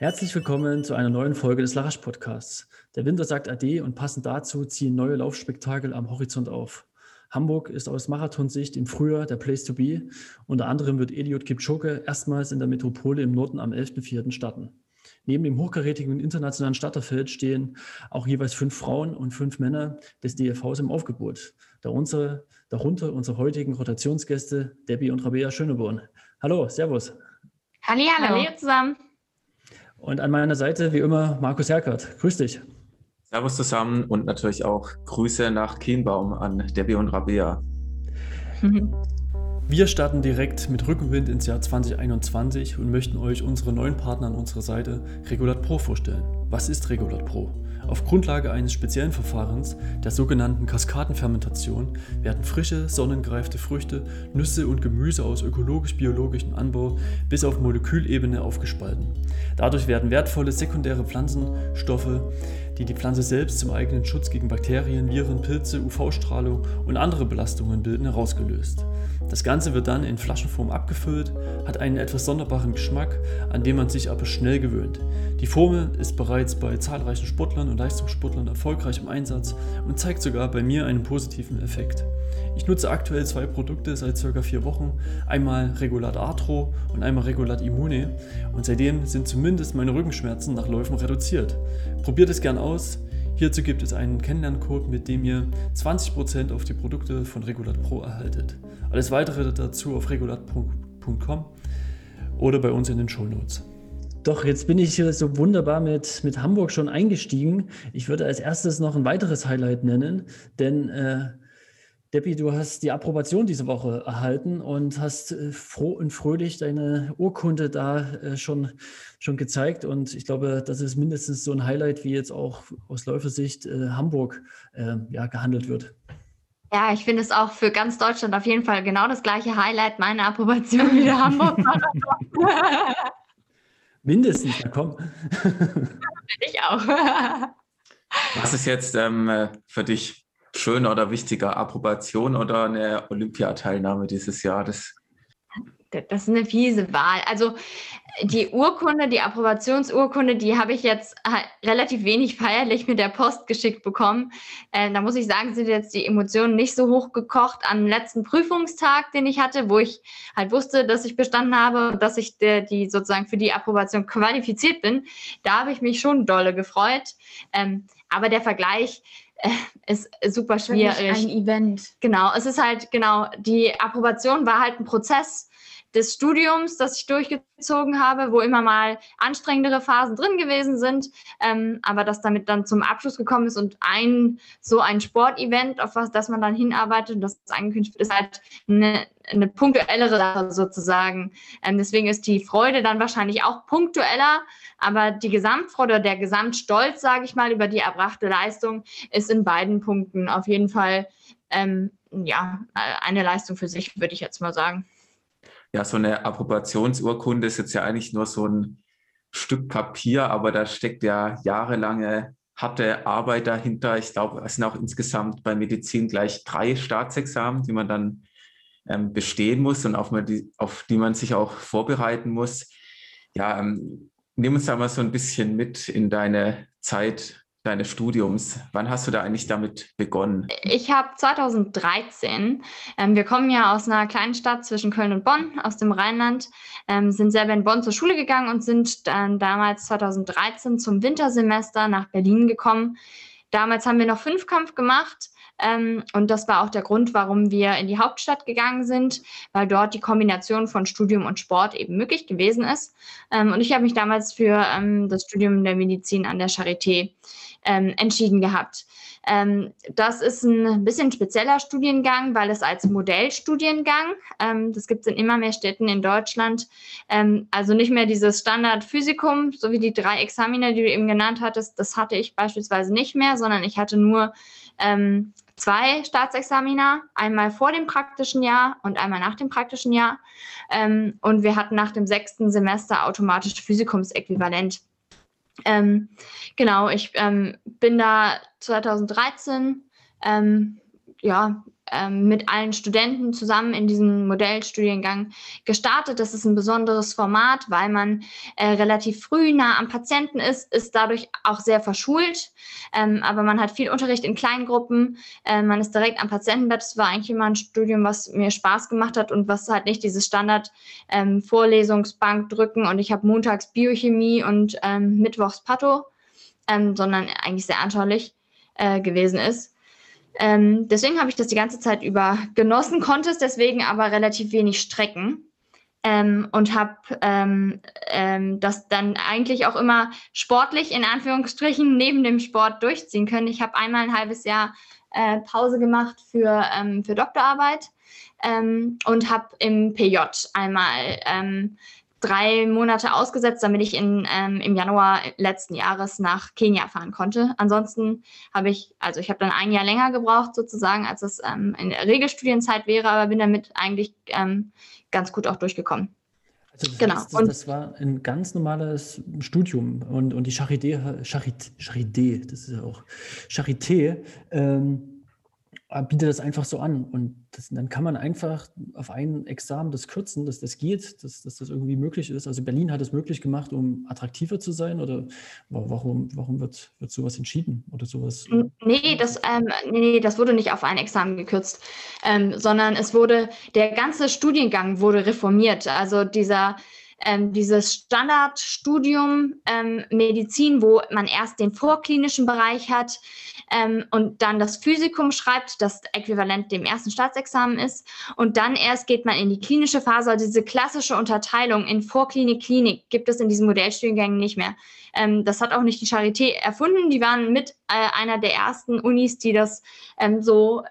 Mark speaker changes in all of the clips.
Speaker 1: Herzlich willkommen zu einer neuen Folge des Larasch Podcasts. Der Winter sagt Ade und passend dazu ziehen neue Laufspektakel am Horizont auf. Hamburg ist aus Marathonsicht im Frühjahr der Place to be. Unter anderem wird Eliud Kipchoge erstmals in der Metropole im Norden am 11.04. starten. Neben dem hochkarätigen internationalen Starterfeld stehen auch jeweils fünf Frauen und fünf Männer des DFVs im Aufgebot. Darunter, darunter unsere heutigen Rotationsgäste Debbie und Rabea Schöneborn. Hallo, Servus.
Speaker 2: Hallihallo. Hallo zusammen.
Speaker 1: Und an meiner Seite wie immer Markus Herkert. Grüß dich.
Speaker 3: Servus zusammen und natürlich auch Grüße nach Kienbaum an Debbie und Rabea.
Speaker 1: Wir starten direkt mit Rückenwind ins Jahr 2021 und möchten euch unsere neuen Partner an unserer Seite Regulat Pro vorstellen. Was ist Regulat Pro? Auf Grundlage eines speziellen Verfahrens, der sogenannten Kaskadenfermentation, werden frische, sonnengereifte Früchte, Nüsse und Gemüse aus ökologisch-biologischem Anbau bis auf Molekülebene aufgespalten. Dadurch werden wertvolle sekundäre Pflanzenstoffe, die die Pflanze selbst zum eigenen Schutz gegen Bakterien, Viren, Pilze, UV-Strahlung und andere Belastungen bilden, herausgelöst. Das Ganze wird dann in Flaschenform abgefüllt, hat einen etwas sonderbaren Geschmack, an den man sich aber schnell gewöhnt. Die Formel ist bereits bei zahlreichen Sportlern und Leistungssportlern erfolgreich im Einsatz und zeigt sogar bei mir einen positiven Effekt. Ich nutze aktuell zwei Produkte seit circa vier Wochen, einmal Regulat Arthro und einmal Regulat Immune und seitdem sind zumindest meine Rückenschmerzen nach Läufen reduziert. Probiert es gern aus. Hierzu gibt es einen Kennenlerncode, mit dem ihr 20% auf die Produkte von Regulat Pro erhaltet. Alles weitere dazu auf regulat.com oder bei uns in den Show Notes. Doch, jetzt bin ich hier so wunderbar mit, mit Hamburg schon eingestiegen. Ich würde als erstes noch ein weiteres Highlight nennen, denn äh, Debbie, du hast die Approbation diese Woche erhalten und hast äh, froh und fröhlich deine Urkunde da äh, schon, schon gezeigt. Und ich glaube, das ist mindestens so ein Highlight, wie jetzt auch aus Läufersicht äh, Hamburg äh, ja, gehandelt wird.
Speaker 2: Ja, ich finde es auch für ganz Deutschland auf jeden Fall genau das gleiche Highlight, meine Approbation wie der Hamburg.
Speaker 1: mindestens, ja komm.
Speaker 2: ich auch.
Speaker 3: Was ist jetzt ähm, für dich schöner oder wichtiger, Approbation oder eine Olympiateilnahme dieses Jahr? Das
Speaker 2: das ist eine fiese Wahl. Also die Urkunde, die Approbationsurkunde, die habe ich jetzt halt relativ wenig feierlich mit der Post geschickt bekommen. Äh, da muss ich sagen, sind jetzt die Emotionen nicht so hochgekocht am letzten Prüfungstag, den ich hatte, wo ich halt wusste, dass ich bestanden habe und dass ich der, die sozusagen für die Approbation qualifiziert bin. Da habe ich mich schon dolle gefreut. Ähm, aber der Vergleich, äh, ist super schwierig.
Speaker 4: Ein Event.
Speaker 2: Genau, es ist halt, genau, die Approbation war halt ein Prozess des Studiums, das ich durchgezogen habe, wo immer mal anstrengendere Phasen drin gewesen sind, ähm, aber das damit dann zum Abschluss gekommen ist und ein so ein Sportevent, auf was das man dann hinarbeitet und das angekündigt wird, ist halt eine, eine punktuellere Sache sozusagen. Ähm, deswegen ist die Freude dann wahrscheinlich auch punktueller, aber die Gesamtfreude, der Gesamtstolz, sage ich mal, über die erbrachte Leistung ist in beiden Punkten auf jeden Fall ähm, ja eine Leistung für sich, würde ich jetzt mal sagen
Speaker 3: ja, so eine Approbationsurkunde ist jetzt ja eigentlich nur so ein Stück Papier, aber da steckt ja jahrelange harte Arbeit dahinter. Ich glaube, es sind auch insgesamt bei Medizin gleich drei Staatsexamen, die man dann ähm, bestehen muss und auf, die, auf die man sich auch vorbereiten muss. Ja, ähm, nimm uns da mal so ein bisschen mit in deine Zeit deines Studiums. Wann hast du da eigentlich damit begonnen?
Speaker 2: Ich habe 2013, ähm, wir kommen ja aus einer kleinen Stadt zwischen Köln und Bonn, aus dem Rheinland, ähm, sind selber in Bonn zur Schule gegangen und sind dann damals 2013 zum Wintersemester nach Berlin gekommen. Damals haben wir noch Fünfkampf gemacht. Ähm, und das war auch der Grund, warum wir in die Hauptstadt gegangen sind, weil dort die Kombination von Studium und Sport eben möglich gewesen ist. Ähm, und ich habe mich damals für ähm, das Studium der Medizin an der Charité ähm, entschieden gehabt. Ähm, das ist ein bisschen spezieller Studiengang, weil es als Modellstudiengang, ähm, das gibt es in immer mehr Städten in Deutschland, ähm, also nicht mehr dieses Standard-Physikum, so wie die drei Examiner, die du eben genannt hattest, das hatte ich beispielsweise nicht mehr, sondern ich hatte nur ähm, zwei Staatsexamina, einmal vor dem praktischen Jahr und einmal nach dem praktischen Jahr. Ähm, und wir hatten nach dem sechsten Semester automatisch Physikumsäquivalent. Ähm, genau, ich ähm, bin da 2013 ähm, ja, ähm, mit allen Studenten zusammen in diesem Modellstudiengang gestartet. Das ist ein besonderes Format, weil man äh, relativ früh nah am Patienten ist, ist dadurch auch sehr verschult. Ähm, aber man hat viel Unterricht in kleinen Gruppen. Äh, man ist direkt am Patientenbett. Das war eigentlich immer ein Studium, was mir Spaß gemacht hat und was halt nicht dieses Standard ähm, Vorlesungsbank drücken und ich habe montags Biochemie und ähm, mittwochs Patho, ähm, sondern eigentlich sehr anschaulich äh, gewesen ist. Ähm, deswegen habe ich das die ganze Zeit über genossen, konnte es deswegen aber relativ wenig strecken. Ähm, und habe ähm, ähm, das dann eigentlich auch immer sportlich in Anführungsstrichen neben dem Sport durchziehen können. Ich habe einmal ein halbes Jahr äh, Pause gemacht für, ähm, für Doktorarbeit ähm, und habe im PJ einmal ähm, drei Monate ausgesetzt, damit ich in, ähm, im Januar letzten Jahres nach Kenia fahren konnte. Ansonsten habe ich, also ich habe dann ein Jahr länger gebraucht sozusagen, als es ähm, in der Regelstudienzeit wäre, aber bin damit eigentlich ähm, ganz gut auch durchgekommen.
Speaker 1: Also das genau. Heißt, das, das, war ein ganz normales Studium und, und die Charité, Charité, Charité, das ist ja auch Charité, ähm, äh, bietet das einfach so an. Und das, dann kann man einfach auf ein Examen das kürzen, dass das geht, dass, dass, das irgendwie möglich ist. Also Berlin hat es möglich gemacht, um attraktiver zu sein oder warum, warum wird, wird sowas entschieden oder sowas?
Speaker 2: Nee, das, ähm, nee, das wurde nicht auf ein Examen gekürzt, ähm, sondern es wurde, der ganze Studiengang wurde reformiert. Also dieser ähm, dieses Standardstudium ähm, Medizin, wo man erst den vorklinischen Bereich hat ähm, und dann das Physikum schreibt, das äquivalent dem ersten Staatsexamen ist. Und dann erst geht man in die klinische Phase. Also diese klassische Unterteilung in Vorklinik, Klinik gibt es in diesen Modellstudiengängen nicht mehr. Ähm, das hat auch nicht die Charité erfunden. Die waren mit äh, einer der ersten Unis, die das ähm, so,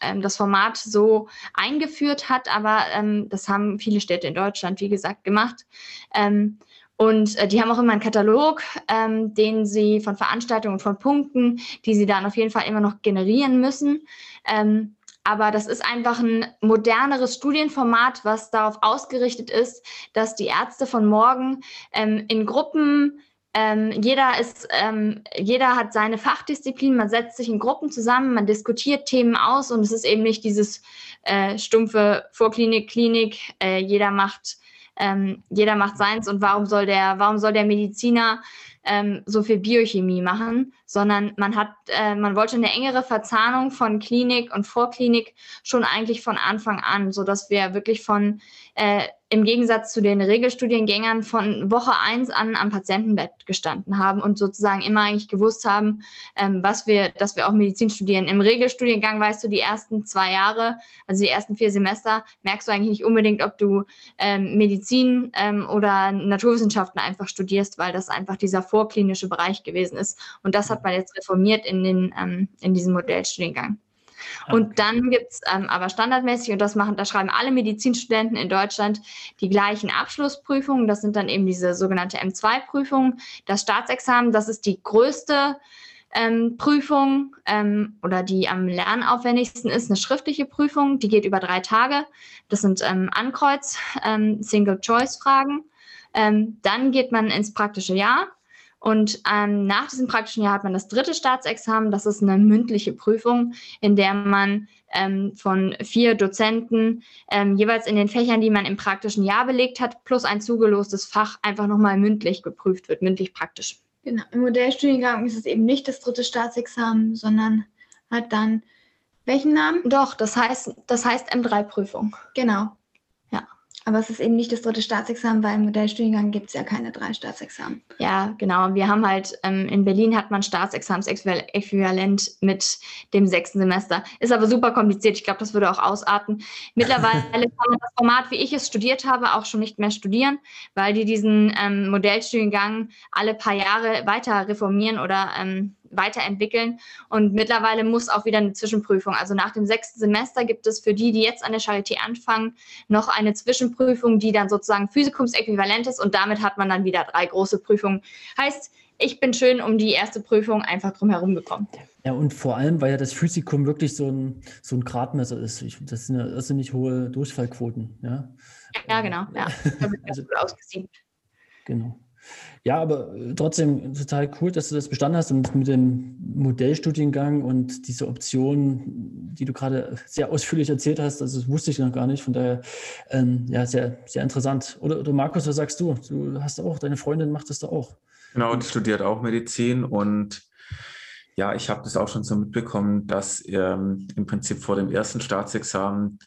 Speaker 2: ähm, das Format so eingeführt hat. Aber ähm, das haben viele Städte in Deutschland, wie gesagt, gemacht. Ähm, und äh, die haben auch immer einen Katalog, ähm, den sie von Veranstaltungen, von Punkten, die sie dann auf jeden Fall immer noch generieren müssen. Ähm, aber das ist einfach ein moderneres Studienformat, was darauf ausgerichtet ist, dass die Ärzte von morgen ähm, in Gruppen ähm, jeder ist, ähm, jeder hat seine Fachdisziplin, man setzt sich in Gruppen zusammen, man diskutiert Themen aus und es ist eben nicht dieses äh, stumpfe Vorklinik, Klinik, äh, jeder macht, ähm, jeder macht seins und warum soll der, warum soll der Mediziner ähm, so viel Biochemie machen, sondern man hat, äh, man wollte eine engere Verzahnung von Klinik und Vorklinik schon eigentlich von Anfang an, so dass wir wirklich von äh, im Gegensatz zu den Regelstudiengängern von Woche eins an am Patientenbett gestanden haben und sozusagen immer eigentlich gewusst haben, ähm, was wir, dass wir auch Medizin studieren. Im Regelstudiengang weißt du die ersten zwei Jahre, also die ersten vier Semester, merkst du eigentlich nicht unbedingt, ob du ähm, Medizin ähm, oder Naturwissenschaften einfach studierst, weil das einfach dieser vorklinische Bereich gewesen ist. Und das hat man jetzt reformiert in, den, ähm, in diesem Modellstudiengang. Ah, und dann gibt es ähm, aber standardmäßig, und das machen, da schreiben alle Medizinstudenten in Deutschland die gleichen Abschlussprüfungen. Das sind dann eben diese sogenannte M2-Prüfung. Das Staatsexamen, das ist die größte ähm, Prüfung ähm, oder die am lernaufwendigsten ist, eine schriftliche Prüfung. Die geht über drei Tage. Das sind ähm, Ankreuz, ähm, Single-Choice-Fragen. Ähm, dann geht man ins praktische Jahr. Und ähm, nach diesem praktischen Jahr hat man das dritte Staatsexamen. Das ist eine mündliche Prüfung, in der man ähm, von vier Dozenten ähm, jeweils in den Fächern, die man im praktischen Jahr belegt hat, plus ein zugelostes Fach einfach nochmal mündlich geprüft wird, mündlich praktisch.
Speaker 4: Genau. Im Modellstudiengang ist es eben nicht das dritte Staatsexamen, sondern hat dann welchen Namen?
Speaker 2: Doch, das heißt, das heißt M3-Prüfung.
Speaker 4: Genau. Aber es ist eben nicht das dritte Staatsexamen, weil im Modellstudiengang gibt es ja keine drei Staatsexamen.
Speaker 2: Ja, genau. Wir haben halt, ähm, in Berlin hat man Staatsexamensäquivalent mit dem sechsten Semester. Ist aber super kompliziert. Ich glaube, das würde auch ausarten. Mittlerweile kann man das Format, wie ich es studiert habe, auch schon nicht mehr studieren, weil die diesen ähm, Modellstudiengang alle paar Jahre weiter reformieren oder ähm, weiterentwickeln. Und mittlerweile muss auch wieder eine Zwischenprüfung. Also nach dem sechsten Semester gibt es für die, die jetzt an der Charité anfangen, noch eine Zwischenprüfung, die dann sozusagen Physikumsäquivalent ist. Und damit hat man dann wieder drei große Prüfungen. Heißt, ich bin schön um die erste Prüfung einfach drum herum gekommen.
Speaker 1: Ja, und vor allem, weil ja das Physikum wirklich so ein, so ein Gradmesser ist. Ich, das sind ja irrsinnig hohe Durchfallquoten. Ja,
Speaker 2: ja genau. Ja. also, gut ausgesiebt.
Speaker 1: Genau. Ja, aber äh, trotzdem total cool, dass du das bestanden hast und mit dem Modellstudiengang und diese Option, die du gerade sehr ausführlich erzählt hast, also das wusste ich noch gar nicht. Von daher, ähm, ja, sehr, sehr interessant. Oder, oder Markus, was sagst du? Du hast auch, deine Freundin macht das da auch.
Speaker 3: Genau, die studiert auch Medizin und ja, ich habe das auch schon so mitbekommen, dass ähm, im Prinzip vor dem ersten Staatsexamen,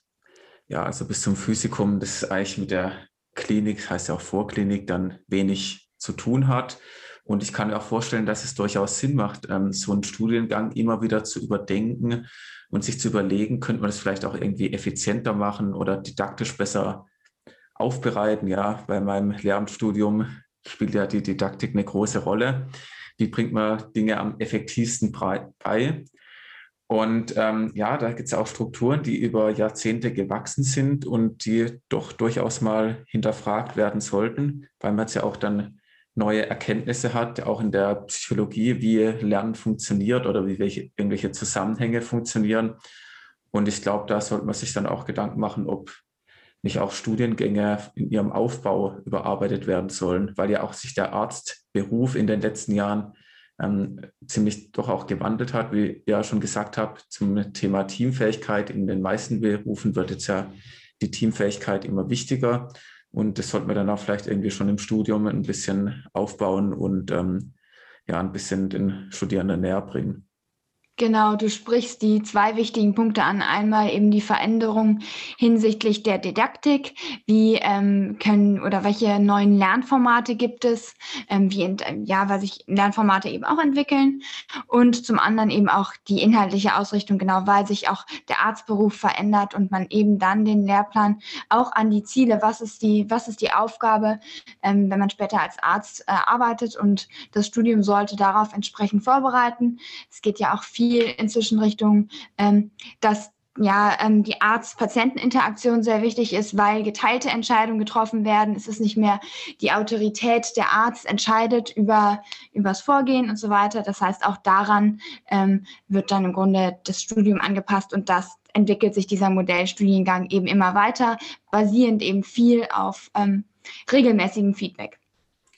Speaker 3: ja, also bis zum Physikum, das eigentlich mit der Klinik, heißt ja auch Vorklinik, dann wenig zu tun hat. Und ich kann mir auch vorstellen, dass es durchaus Sinn macht, ähm, so einen Studiengang immer wieder zu überdenken und sich zu überlegen, könnte man das vielleicht auch irgendwie effizienter machen oder didaktisch besser aufbereiten. Ja, bei meinem Lehramtsstudium spielt ja die Didaktik eine große Rolle. Wie bringt man Dinge am effektivsten bei? Und ähm, ja, da gibt es auch Strukturen, die über Jahrzehnte gewachsen sind und die doch durchaus mal hinterfragt werden sollten, weil man es ja auch dann neue Erkenntnisse hat, auch in der Psychologie, wie Lernen funktioniert oder wie welche, irgendwelche Zusammenhänge funktionieren. Und ich glaube, da sollte man sich dann auch Gedanken machen, ob nicht auch Studiengänge in ihrem Aufbau überarbeitet werden sollen, weil ja auch sich der Arztberuf in den letzten Jahren ähm, ziemlich doch auch gewandelt hat. Wie ihr ja schon gesagt habt, zum Thema Teamfähigkeit. In den meisten Berufen wird jetzt ja die Teamfähigkeit immer wichtiger. Und das sollte man dann auch vielleicht irgendwie schon im Studium ein bisschen aufbauen und ähm, ja, ein bisschen den Studierenden näher bringen.
Speaker 4: Genau, du sprichst die zwei wichtigen Punkte an. Einmal eben die Veränderung hinsichtlich der Didaktik. Wie ähm, können oder welche neuen Lernformate gibt es? Ähm, wie in, ja, weil sich Lernformate eben auch entwickeln. Und zum anderen eben auch die inhaltliche Ausrichtung, genau, weil sich auch der Arztberuf verändert und man eben dann den Lehrplan auch an die Ziele, was ist die, was ist die Aufgabe, ähm, wenn man später als Arzt äh, arbeitet und das Studium sollte darauf entsprechend vorbereiten. Es geht ja auch viel viel inzwischen Richtung, ähm, dass ja, ähm, die Arzt-Patienten-Interaktion sehr wichtig ist, weil geteilte Entscheidungen getroffen werden. Es ist nicht mehr die Autorität, der Arzt entscheidet über, über das Vorgehen und so weiter. Das heißt, auch daran ähm, wird dann im Grunde das Studium angepasst und das entwickelt sich dieser Modellstudiengang eben immer weiter, basierend eben viel auf ähm, regelmäßigem Feedback.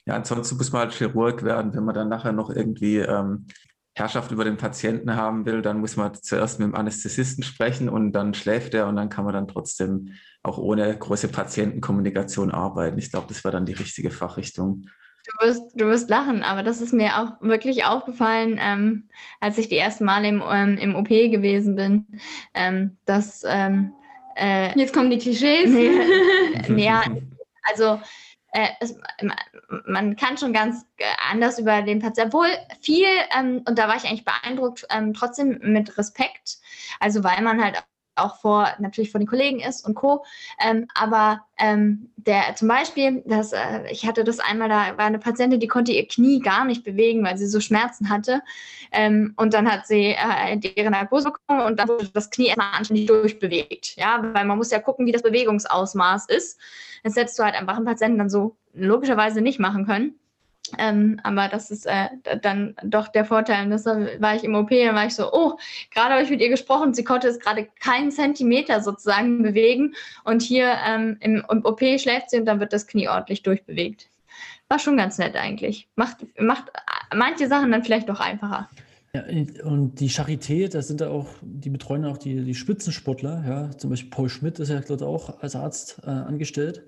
Speaker 3: Ja, ansonsten muss man halt Chirurg werden, wenn man dann nachher noch irgendwie ähm, Herrschaft über den Patienten haben will, dann muss man zuerst mit dem Anästhesisten sprechen und dann schläft er und dann kann man dann trotzdem auch ohne große Patientenkommunikation arbeiten. Ich glaube, das war dann die richtige Fachrichtung.
Speaker 2: Du wirst, du wirst lachen, aber das ist mir auch wirklich aufgefallen, ähm, als ich die ersten Mal im, ähm, im OP gewesen bin, ähm, dass ähm,
Speaker 4: äh, jetzt kommen die Klischees.
Speaker 2: Nee, ja, also äh, es, man kann schon ganz äh, anders über den Patienten, obwohl viel, ähm, und da war ich eigentlich beeindruckt, ähm, trotzdem mit Respekt, also weil man halt auch vor, natürlich vor den Kollegen ist und Co. Ähm, aber ähm, der zum Beispiel, das, äh, ich hatte das einmal, da war eine Patientin, die konnte ihr Knie gar nicht bewegen, weil sie so Schmerzen hatte. Ähm, und dann hat sie äh, deren Narkose bekommen und dann wurde das Knie erstmal anständig durchbewegt. Ja, weil man muss ja gucken, wie das Bewegungsausmaß ist. Das hättest du halt einfach einen Patienten dann so logischerweise nicht machen können. Ähm, aber das ist äh, dann doch der Vorteil. Und deshalb war ich im OP, dann war ich so, oh, gerade habe ich mit ihr gesprochen, sie konnte es gerade keinen Zentimeter sozusagen bewegen. Und hier ähm, im, im, OP schläft sie und dann wird das Knie ordentlich durchbewegt. War schon ganz nett eigentlich. Macht, macht manche Sachen dann vielleicht doch einfacher.
Speaker 1: Ja, und die Charité, da sind da auch, die betreuen auch die, die Spitzensportler, ja, zum Beispiel Paul Schmidt ist ja dort auch als Arzt äh, angestellt.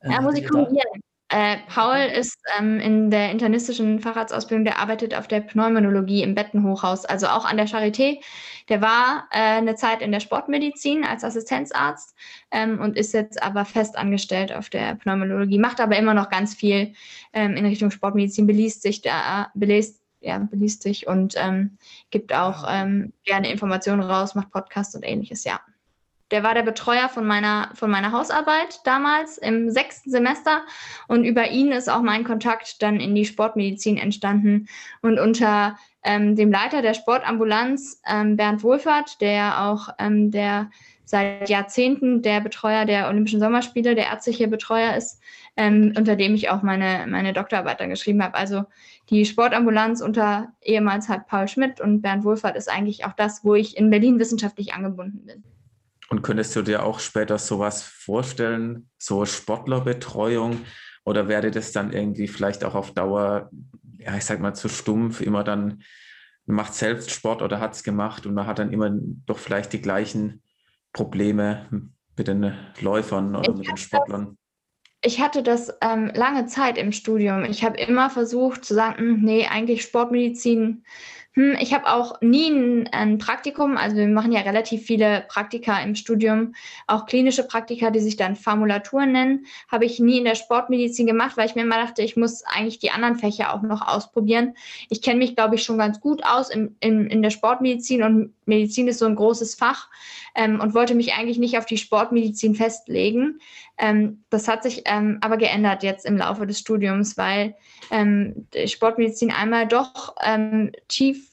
Speaker 2: Äh, ja, muss ich korrigieren. Äh, Paul ist ähm, in der internistischen Facharztausbildung, der arbeitet auf der Pneumonologie im Bettenhochhaus, also auch an der Charité. Der war äh, eine Zeit in der Sportmedizin als Assistenzarzt ähm, und ist jetzt aber fest angestellt auf der Pneumonologie, macht aber immer noch ganz viel ähm, in Richtung Sportmedizin, beliest sich da, belest, ja, beliest sich und ähm, gibt auch ähm, gerne Informationen raus, macht Podcasts und ähnliches, ja. Der war der Betreuer von meiner, von meiner Hausarbeit damals im sechsten Semester und über ihn ist auch mein Kontakt dann in die Sportmedizin entstanden. Und unter ähm, dem Leiter der Sportambulanz, ähm, Bernd Wohlfahrt, der auch ähm, der seit Jahrzehnten der Betreuer der Olympischen Sommerspiele, der ärztliche Betreuer ist, ähm, unter dem ich auch meine, meine Doktorarbeit dann geschrieben habe. Also die Sportambulanz unter ehemals halt Paul Schmidt und Bernd Wohlfahrt ist eigentlich auch das, wo ich in Berlin wissenschaftlich angebunden bin.
Speaker 3: Und könntest du dir auch später sowas vorstellen, so Sportlerbetreuung? Oder wäre das dann irgendwie vielleicht auch auf Dauer, ja, ich sag mal, zu stumpf, immer dann macht selbst Sport oder hat es gemacht und man hat dann immer doch vielleicht die gleichen Probleme mit den Läufern oder ich mit den Sportlern?
Speaker 2: ich hatte das ähm, lange Zeit im Studium. Ich habe immer versucht zu sagen, hm, nee, eigentlich Sportmedizin hm, ich habe auch nie ein, ein, Praktikum, also wir machen ja relativ viele Praktika im Studium, auch klinische Praktika, die sich dann Formulaturen nennen, habe ich nie in der Sportmedizin gemacht, weil ich mir immer dachte, ich muss eigentlich die anderen Fächer auch noch ausprobieren. Ich kenne mich, glaube ich, schon ganz gut aus in, in, in der Sportmedizin und Medizin ist so ein großes Fach ähm, und wollte mich eigentlich nicht auf die Sportmedizin festlegen. Ähm, das hat sich ähm, aber geändert jetzt im Laufe des Studiums, weil ähm, Sportmedizin einmal doch ähm,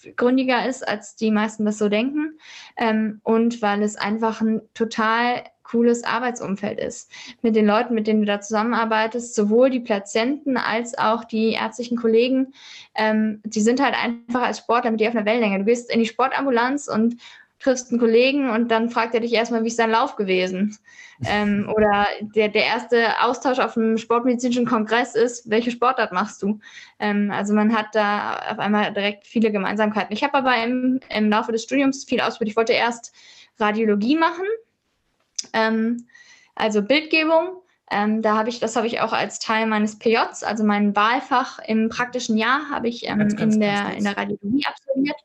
Speaker 2: tiefgründiger ist, als die meisten das so denken ähm, und weil es einfach ein total cooles Arbeitsumfeld ist. Mit den Leuten, mit denen du da zusammenarbeitest, sowohl die Patienten als auch die ärztlichen Kollegen, ähm, die sind halt einfach als Sportler mit dir auf einer Wellenlänge. Du gehst in die Sportambulanz und triffst einen Kollegen und dann fragt er dich erstmal, wie ist dein Lauf gewesen? Ähm, oder der, der erste Austausch auf einem sportmedizinischen Kongress ist, welche Sportart machst du? Ähm, also man hat da auf einmal direkt viele Gemeinsamkeiten. Ich habe aber im, im Laufe des Studiums viel ausprobiert. Ich wollte erst Radiologie machen, ähm, also Bildgebung. Ähm, da habe ich, das habe ich auch als Teil meines PJs, also mein Wahlfach im praktischen Jahr, habe ich ähm, ganz, ganz, in, der, in der Radiologie absolviert.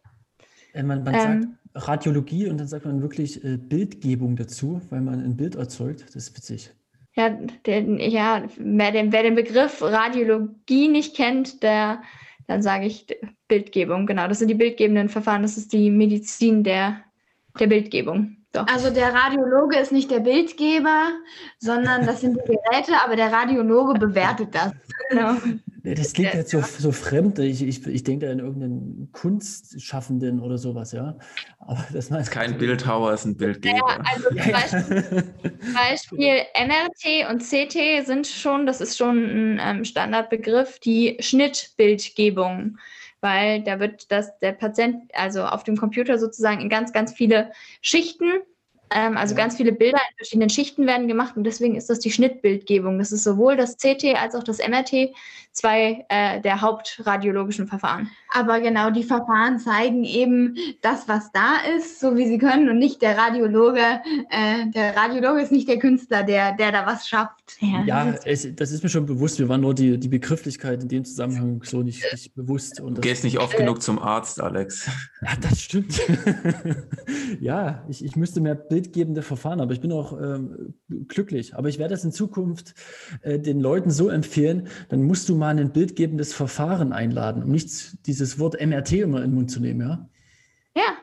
Speaker 1: Man, man sagt, ähm, Radiologie und dann sagt man wirklich äh, Bildgebung dazu, weil man ein Bild erzeugt. Das ist witzig.
Speaker 2: Ja, der, ja wer, den, wer den Begriff Radiologie nicht kennt, der, dann sage ich Bildgebung. Genau, das sind die bildgebenden Verfahren. Das ist die Medizin der, der Bildgebung.
Speaker 4: So. Also der Radiologe ist nicht der Bildgeber, sondern das sind die Geräte, aber der Radiologe bewertet das. Genau.
Speaker 1: Das klingt jetzt so, so fremd. Ich, ich, ich denke da an irgendeinen Kunstschaffenden oder sowas, ja.
Speaker 3: Aber das ist kein Bildhauer, ist ein Bildgeber. Ja, also
Speaker 2: zum Beispiel, Beispiel, MRT und CT sind schon, das ist schon ein ähm, Standardbegriff, die Schnittbildgebung. Weil da wird das, der Patient, also auf dem Computer sozusagen in ganz, ganz viele Schichten ähm, also ja. ganz viele Bilder in verschiedenen Schichten werden gemacht und deswegen ist das die Schnittbildgebung. Das ist sowohl das CT als auch das MRT, zwei äh, der hauptradiologischen Verfahren.
Speaker 4: Aber genau die Verfahren zeigen eben das, was da ist, so wie sie können und nicht der Radiologe. Äh, der Radiologe ist nicht der Künstler, der, der da was schafft.
Speaker 1: Ja, ja es, das ist mir schon bewusst. Wir waren nur die, die Begrifflichkeit in dem Zusammenhang so nicht, nicht bewusst.
Speaker 3: Und du gehst nicht oft äh, genug zum Arzt, Alex.
Speaker 1: Ja, das stimmt. ja, ich, ich müsste mehr bildgebende Verfahren, aber ich bin auch ähm, glücklich. Aber ich werde das in Zukunft äh, den Leuten so empfehlen, dann musst du mal ein bildgebendes Verfahren einladen, um nicht dieses Wort MRT immer in den Mund zu nehmen, ja?
Speaker 2: Ja,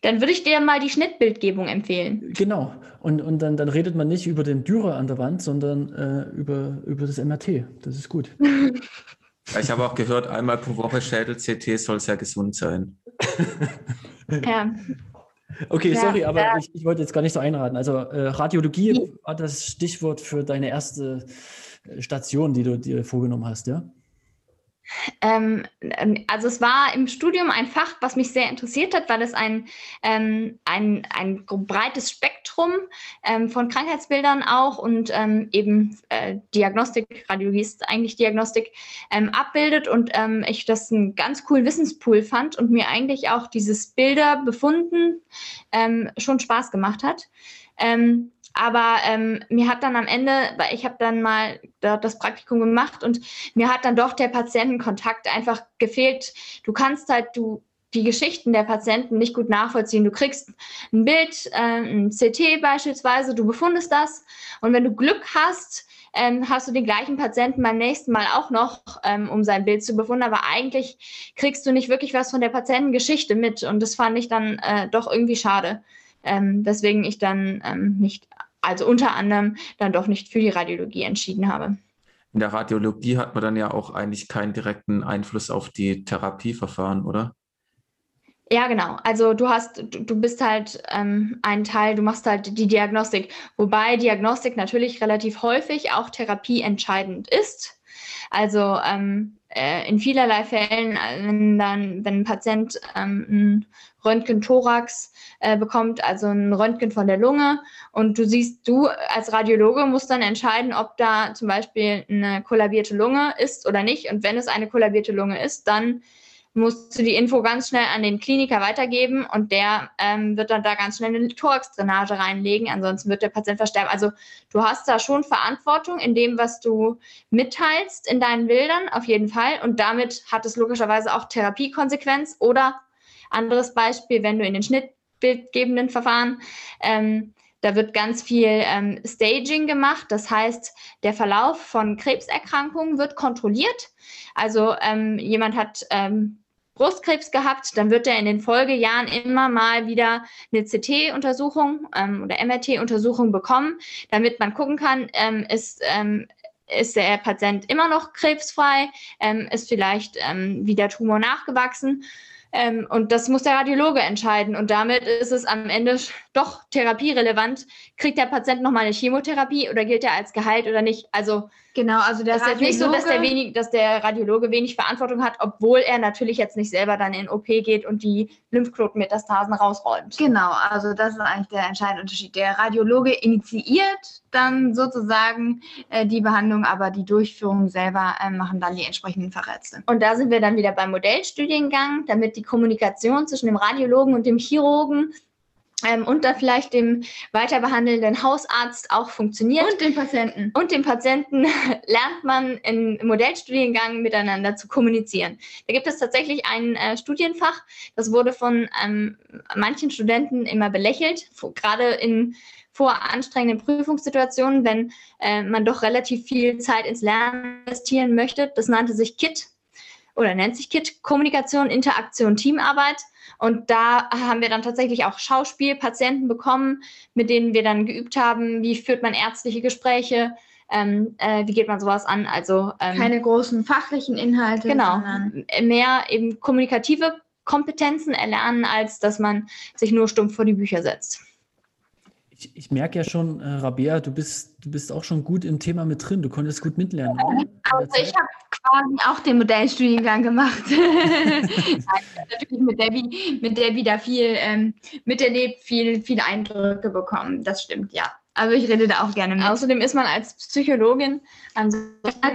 Speaker 2: dann würde ich dir mal die Schnittbildgebung empfehlen.
Speaker 1: Genau. Und, und dann, dann redet man nicht über den Dürer an der Wand, sondern äh, über, über das MRT. Das ist gut.
Speaker 3: Ich habe auch gehört, einmal pro Woche Schädel-CT soll sehr gesund sein.
Speaker 1: ja. Okay, ja, sorry, aber ja. ich, ich, wollte jetzt gar nicht so einraten. Also äh, Radiologie war das Stichwort für deine erste äh, Station, die du dir vorgenommen hast, ja?
Speaker 2: Ähm, ähm, also es war im Studium ein Fach, was mich sehr interessiert hat, weil es ein, ähm, ein, ein breites Spektrum ähm, von Krankheitsbildern auch und ähm, eben äh, Diagnostik, Radiologie ist eigentlich Diagnostik, ähm, abbildet und ich das einen ganz coolen Wissenspool fand und mir eigentlich auch dieses Bilder befunden schon Spaß gemacht hat. Ähm, aber ähm, mir hat dann am Ende, weil ich habe dann mal dort das Praktikum gemacht und mir hat dann doch der Patientenkontakt einfach gefehlt. Du kannst halt, du die Geschichten der Patienten nicht gut nachvollziehen. Du kriegst ein Bild, äh, ein CT beispielsweise, du befundest das und wenn du Glück hast, ähm, hast du den gleichen Patienten beim nächsten Mal auch noch, ähm, um sein Bild zu befunden, aber eigentlich kriegst du nicht wirklich was von der Patientengeschichte mit und das fand ich dann äh, doch irgendwie schade. Ähm, weswegen ich dann ähm, nicht also unter anderem dann doch nicht für die Radiologie entschieden habe.
Speaker 3: In der Radiologie hat man dann ja auch eigentlich keinen direkten Einfluss auf die Therapieverfahren, oder?
Speaker 2: Ja, genau. Also du hast, du bist halt ähm, ein Teil, du machst halt die Diagnostik, wobei Diagnostik natürlich relativ häufig auch therapieentscheidend ist. Also ähm, äh, in vielerlei Fällen, äh, wenn dann, wenn ein Patient ähm, ein Röntgen-Thorax äh, bekommt, also ein Röntgen von der Lunge, und du siehst, du als Radiologe musst dann entscheiden, ob da zum Beispiel eine kollabierte Lunge ist oder nicht. Und wenn es eine kollabierte Lunge ist, dann musst du die Info ganz schnell an den Kliniker weitergeben und der ähm, wird dann da ganz schnell eine Thorax-Drainage reinlegen, ansonsten wird der Patient versterben. Also du hast da schon Verantwortung in dem, was du mitteilst in deinen Bildern, auf jeden Fall. Und damit hat es logischerweise auch Therapiekonsequenz oder anderes Beispiel, wenn du in den schnittbildgebenden Verfahren ähm, da wird ganz viel ähm, Staging gemacht. Das heißt, der Verlauf von Krebserkrankungen wird kontrolliert. Also ähm, jemand hat ähm, Brustkrebs gehabt, dann wird er in den Folgejahren immer mal wieder eine CT-Untersuchung ähm, oder MRT-Untersuchung bekommen, damit man gucken kann, ähm, ist, ähm, ist der Patient immer noch krebsfrei, ähm, ist vielleicht ähm, wieder Tumor nachgewachsen. Ähm, und das muss der Radiologe entscheiden. Und damit ist es am Ende doch therapierelevant. Kriegt der Patient nochmal eine Chemotherapie oder gilt er als geheilt oder nicht? Also
Speaker 4: Genau, also der
Speaker 2: das ist jetzt nicht so, dass der, wenig, dass der Radiologe wenig Verantwortung hat, obwohl er natürlich jetzt nicht selber dann in OP geht und die Lymphknotenmetastasen rausräumt.
Speaker 4: Genau, also das ist eigentlich der entscheidende Unterschied. Der Radiologe initiiert dann sozusagen äh, die Behandlung, aber die Durchführung selber äh, machen dann die entsprechenden Fachärzte.
Speaker 2: Und da sind wir dann wieder beim Modellstudiengang, damit die Kommunikation zwischen dem Radiologen und dem Chirurgen ähm, und dann vielleicht dem weiter behandelnden Hausarzt auch funktioniert.
Speaker 4: Und dem Patienten.
Speaker 2: Und dem Patienten lernt man im Modellstudiengang miteinander zu kommunizieren. Da gibt es tatsächlich ein äh, Studienfach, das wurde von ähm, manchen Studenten immer belächelt, gerade in vor anstrengenden Prüfungssituationen, wenn äh, man doch relativ viel Zeit ins Lernen investieren möchte. Das nannte sich KIT oder nennt sich KIT, Kommunikation, Interaktion, Teamarbeit. Und da haben wir dann tatsächlich auch Schauspielpatienten bekommen, mit denen wir dann geübt haben, wie führt man ärztliche Gespräche, ähm, äh, wie geht man sowas an. Also
Speaker 4: ähm, keine großen fachlichen Inhalte.
Speaker 2: Genau, mehr eben kommunikative Kompetenzen erlernen, als dass man sich nur stumpf vor die Bücher setzt.
Speaker 1: Ich, ich merke ja schon, äh, Rabea, du bist, du bist auch schon gut im Thema mit drin. Du konntest gut mitlernen.
Speaker 4: Also ich habe quasi auch den Modellstudiengang gemacht. natürlich mit Debbie, mit Debbie da viel ähm, miterlebt, viel, viele Eindrücke bekommen. Das stimmt, ja. Also ich rede da auch gerne mit.
Speaker 2: Außerdem ist man als Psychologin,
Speaker 4: als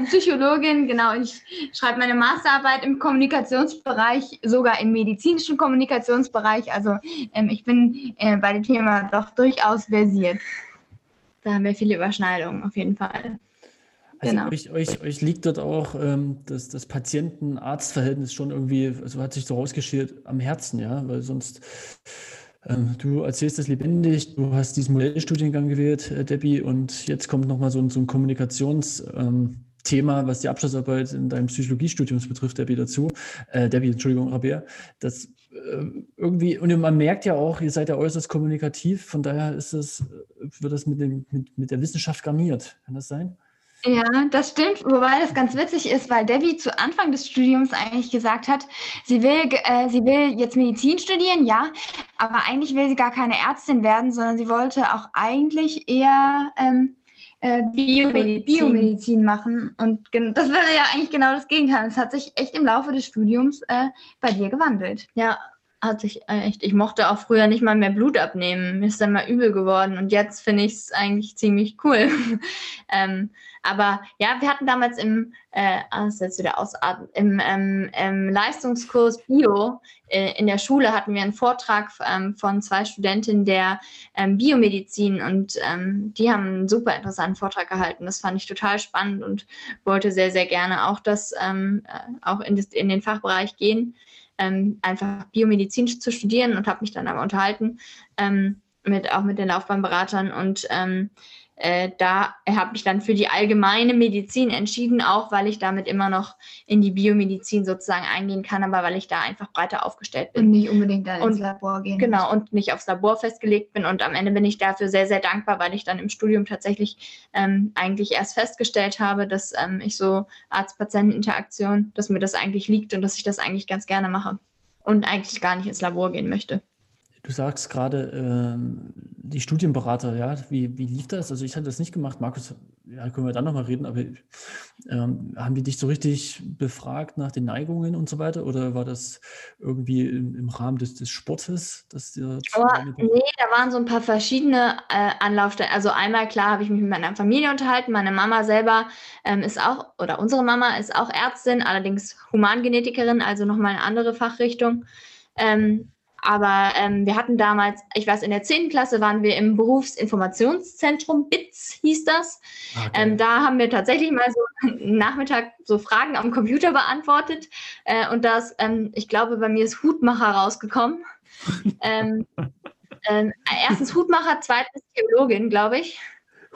Speaker 4: Psychologin, genau, ich schreibe meine Masterarbeit im Kommunikationsbereich, sogar im medizinischen Kommunikationsbereich. Also ähm, ich bin äh, bei dem Thema doch durchaus versiert.
Speaker 2: Da haben wir viele Überschneidungen auf jeden Fall.
Speaker 1: Also genau. euch, euch, euch liegt dort auch ähm, das, das Patienten-Arzt-Verhältnis schon irgendwie, also hat sich so rausgeschält am Herzen, ja, weil sonst du erzählst es lebendig, du hast diesen Modellstudiengang gewählt, äh, Debbie, und jetzt kommt nochmal so, so ein Kommunikationsthema, ähm, was die Abschlussarbeit in deinem Psychologiestudium betrifft, Debbie, dazu. Äh, Debbie, Entschuldigung, Rabea. Das äh, irgendwie, und man merkt ja auch, ihr seid ja äußerst kommunikativ, von daher ist es, wird das mit, dem, mit, mit der Wissenschaft garniert. Kann das sein?
Speaker 4: Ja, das stimmt, wobei das ganz witzig ist, weil Debbie zu Anfang des Studiums eigentlich gesagt hat, sie will, äh, sie will jetzt Medizin studieren, ja, aber eigentlich will sie gar keine Ärztin werden, sondern sie wollte auch eigentlich eher ähm, äh, Biomedizin. Biomedizin. machen. Und das wäre ja eigentlich genau das Gegenteil. Es hat sich echt im Laufe des Studiums äh, bei dir gewandelt.
Speaker 2: Ja, hat sich echt, ich mochte auch früher nicht mal mehr Blut abnehmen. Mir ist dann mal übel geworden und jetzt finde ich es eigentlich ziemlich cool. ähm, aber ja, wir hatten damals im, äh, ah, das ist jetzt wieder ausatmen, im, ähm, im Leistungskurs Bio äh, in der Schule hatten wir einen Vortrag ähm, von zwei Studentinnen der ähm, Biomedizin und ähm, die haben einen super interessanten Vortrag gehalten. Das fand ich total spannend und wollte sehr, sehr gerne auch das ähm, äh, auch in, das, in den Fachbereich gehen. Ähm, einfach Biomedizin zu studieren und habe mich dann aber unterhalten ähm, mit auch mit den Laufbahnberatern und ähm, äh, da habe ich dann für die allgemeine Medizin entschieden, auch weil ich damit immer noch in die Biomedizin sozusagen eingehen kann, aber weil ich da einfach breiter aufgestellt bin.
Speaker 4: Und nicht unbedingt dann ins Labor gehen.
Speaker 2: Genau, und nicht aufs Labor festgelegt bin. Und am Ende bin ich dafür sehr, sehr dankbar, weil ich dann im Studium tatsächlich ähm, eigentlich erst festgestellt habe, dass ähm, ich so Arzt-Patienten-Interaktion, dass mir das eigentlich liegt und dass ich das eigentlich ganz gerne mache und eigentlich gar nicht ins Labor gehen möchte.
Speaker 1: Du sagst gerade ähm, die Studienberater, ja, wie, wie lief das? Also ich hatte das nicht gemacht, Markus, ja, können wir dann nochmal reden, aber ähm, haben die dich so richtig befragt nach den Neigungen und so weiter? Oder war das irgendwie im, im Rahmen des, des Sportes? Dass dir
Speaker 2: aber, nee, da waren so ein paar verschiedene äh, Anlaufstellen. Also einmal klar habe ich mich mit meiner Familie unterhalten. Meine Mama selber ähm, ist auch, oder unsere Mama ist auch Ärztin, allerdings Humangenetikerin, also nochmal eine andere Fachrichtung. Ähm, aber ähm, wir hatten damals, ich weiß, in der 10. Klasse waren wir im Berufsinformationszentrum, BITS hieß das. Okay. Ähm, da haben wir tatsächlich mal so einen Nachmittag so Fragen am Computer beantwortet. Äh, und das, ähm, ich glaube, bei mir ist Hutmacher rausgekommen. ähm, äh, erstens Hutmacher, zweitens Theologin, glaube ich.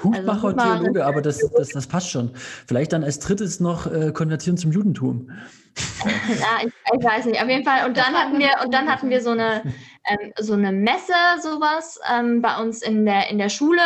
Speaker 1: Hutmacher also, und Theologe, aber das, das, das passt schon. Vielleicht dann als drittes noch äh, Konvertieren zum Judentum.
Speaker 2: ja, ich, ich, weiß nicht. Auf jeden Fall. Und dann hatten wir, und dann hatten wir so eine, ähm, so eine Messe, sowas ähm, bei uns in der, in der Schule.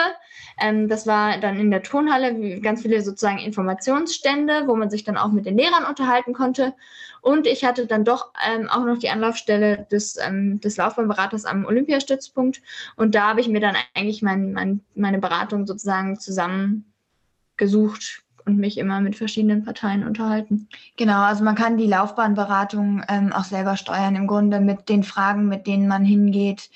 Speaker 2: Ähm, das war dann in der Turnhalle ganz viele sozusagen Informationsstände, wo man sich dann auch mit den Lehrern unterhalten konnte. Und ich hatte dann doch ähm, auch noch die Anlaufstelle des, ähm, des Laufbahnberaters am Olympiastützpunkt. Und da habe ich mir dann eigentlich mein, mein, meine Beratung sozusagen zusammengesucht und mich immer mit verschiedenen Parteien unterhalten.
Speaker 4: Genau, also man kann die Laufbahnberatung ähm, auch selber steuern, im Grunde mit den Fragen, mit denen man hingeht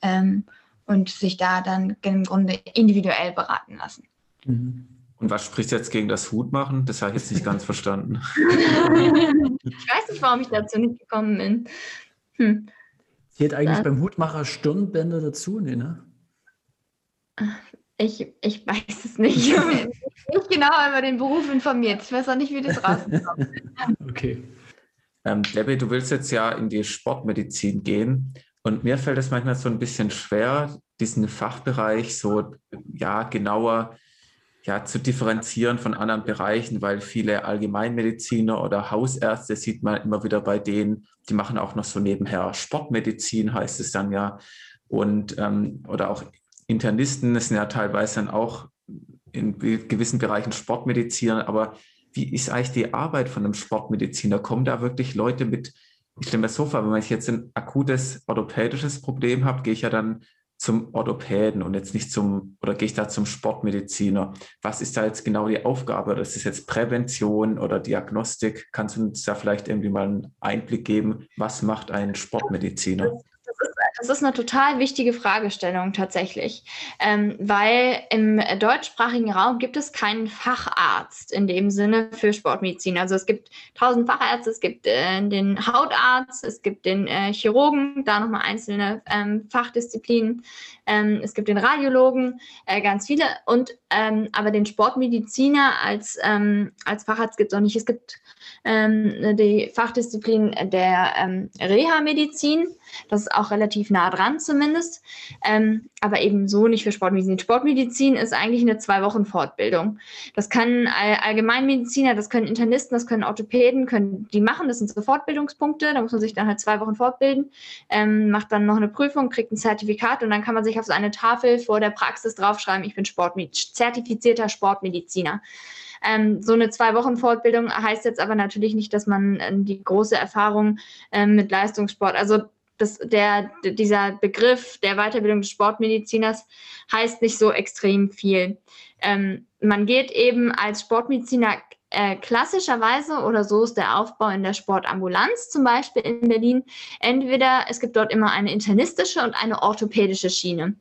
Speaker 4: ähm, und sich da dann im Grunde individuell beraten lassen.
Speaker 3: Mhm. Und was spricht jetzt gegen das Hutmachen? Das habe ich jetzt nicht ganz verstanden. ich
Speaker 2: weiß nicht, warum ich dazu nicht gekommen bin.
Speaker 1: Hm. Zählt eigentlich das beim Hutmacher Stirnbänder dazu? Nee, ne?
Speaker 2: Ich, ich weiß es nicht. Ich bin nicht genau über den Beruf informiert. Ich weiß auch nicht, wie das rauskommt.
Speaker 1: okay.
Speaker 3: Ähm, Debbie, du willst jetzt ja in die Sportmedizin gehen. Und mir fällt es manchmal so ein bisschen schwer, diesen Fachbereich so ja, genauer ja, zu differenzieren von anderen Bereichen, weil viele Allgemeinmediziner oder Hausärzte sieht man immer wieder bei denen, die machen auch noch so nebenher Sportmedizin, heißt es dann ja. Und ähm, oder auch Internisten das sind ja teilweise dann auch in gewissen Bereichen Sportmediziner, aber wie ist eigentlich die Arbeit von einem Sportmediziner? Kommen da wirklich Leute mit, ich stelle mir so vor, wenn ich jetzt ein akutes orthopädisches Problem habe, gehe ich ja dann zum Orthopäden und jetzt nicht zum, oder gehe ich da zum Sportmediziner? Was ist da jetzt genau die Aufgabe? Das ist jetzt Prävention oder Diagnostik. Kannst du uns da vielleicht irgendwie mal einen Einblick geben? Was macht ein Sportmediziner?
Speaker 2: Das ist eine total wichtige Fragestellung tatsächlich, ähm, weil im deutschsprachigen Raum gibt es keinen Facharzt in dem Sinne für Sportmedizin. Also es gibt tausend Fachärzte, es gibt äh, den Hautarzt, es gibt den äh, Chirurgen, da nochmal einzelne ähm, Fachdisziplinen, ähm, es gibt den Radiologen, äh, ganz viele, und ähm, aber den Sportmediziner als, ähm, als Facharzt gibt es auch nicht. Es gibt ähm, die Fachdisziplin der Reha-Medizin das ist auch relativ nah dran zumindest, ähm, aber eben so nicht für Sportmedizin. Sportmedizin ist eigentlich eine zwei Wochen Fortbildung. Das können Allgemeinmediziner, das können Internisten, das können Orthopäden, können die machen. Das sind so Fortbildungspunkte. Da muss man sich dann halt zwei Wochen fortbilden, ähm, macht dann noch eine Prüfung, kriegt ein Zertifikat und dann kann man sich auf so eine Tafel vor der Praxis draufschreiben, ich bin Sportmed zertifizierter Sportmediziner. Ähm, so eine Zwei-Wochen-Fortbildung heißt jetzt aber natürlich nicht, dass man äh, die große Erfahrung ähm, mit Leistungssport, also das, der, dieser Begriff der Weiterbildung des Sportmediziners heißt nicht so extrem viel. Ähm, man geht eben als Sportmediziner äh, klassischerweise, oder so ist der Aufbau in der Sportambulanz zum Beispiel in Berlin, entweder es gibt dort immer eine internistische und eine orthopädische Schiene.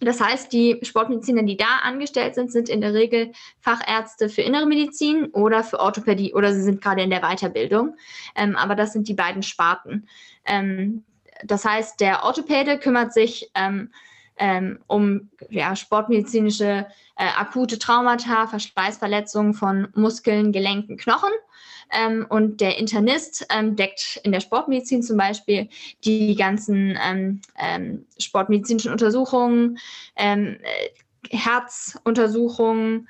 Speaker 2: Das heißt, die Sportmediziner, die da angestellt sind, sind in der Regel Fachärzte für innere Medizin oder für Orthopädie oder sie sind gerade in der Weiterbildung. Ähm, aber das sind die beiden Sparten. Ähm, das heißt, der Orthopäde kümmert sich ähm, ähm, um ja, sportmedizinische äh, akute Traumata, Verschleißverletzungen von Muskeln, Gelenken, Knochen. Ähm, und der Internist ähm, deckt in der Sportmedizin zum Beispiel die ganzen ähm, ähm, sportmedizinischen Untersuchungen, ähm, äh, Herzuntersuchungen,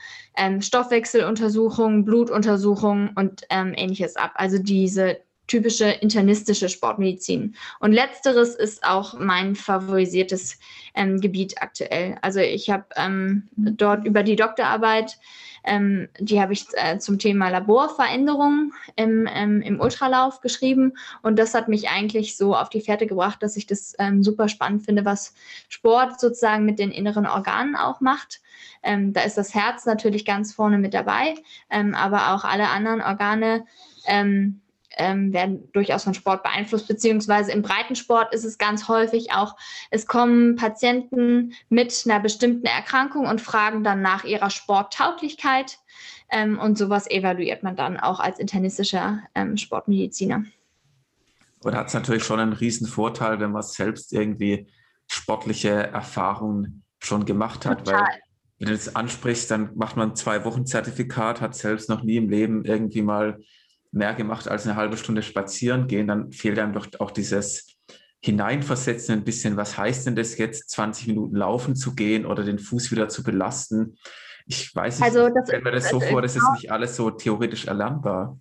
Speaker 2: Stoffwechseluntersuchungen, Blutuntersuchungen und ähnliches ab. Also diese typische internistische Sportmedizin. Und letzteres ist auch mein favorisiertes ähm, Gebiet aktuell. Also ich habe ähm, dort über die Doktorarbeit ähm, die habe ich äh, zum Thema Laborveränderungen im, ähm, im Ultralauf geschrieben. Und das hat mich eigentlich so auf die Fährte gebracht, dass ich das ähm, super spannend finde, was Sport sozusagen mit den inneren Organen auch macht. Ähm, da ist das Herz natürlich ganz vorne mit dabei, aber auch alle anderen Organe ähm, werden durchaus von Sport beeinflusst, beziehungsweise im Breitensport ist es ganz häufig auch, es kommen Patienten mit einer bestimmten Erkrankung und fragen dann nach ihrer Sporttauglichkeit ähm, und sowas evaluiert man dann auch als internistischer ähm, Sportmediziner.
Speaker 3: Und hat es natürlich schon einen riesen Vorteil, wenn man selbst irgendwie sportliche Erfahrungen schon gemacht hat, Total. weil wenn du das ansprichst, dann macht man zwei Wochen Zertifikat, hat selbst noch nie im Leben irgendwie mal mehr gemacht als eine halbe Stunde spazieren gehen, dann fehlt einem doch auch dieses Hineinversetzen ein bisschen, was heißt denn das jetzt, 20 Minuten laufen zu gehen oder den Fuß wieder zu belasten? Ich weiß nicht, also das, stell mir das so vor, das ist genau nicht alles so theoretisch erlernbar.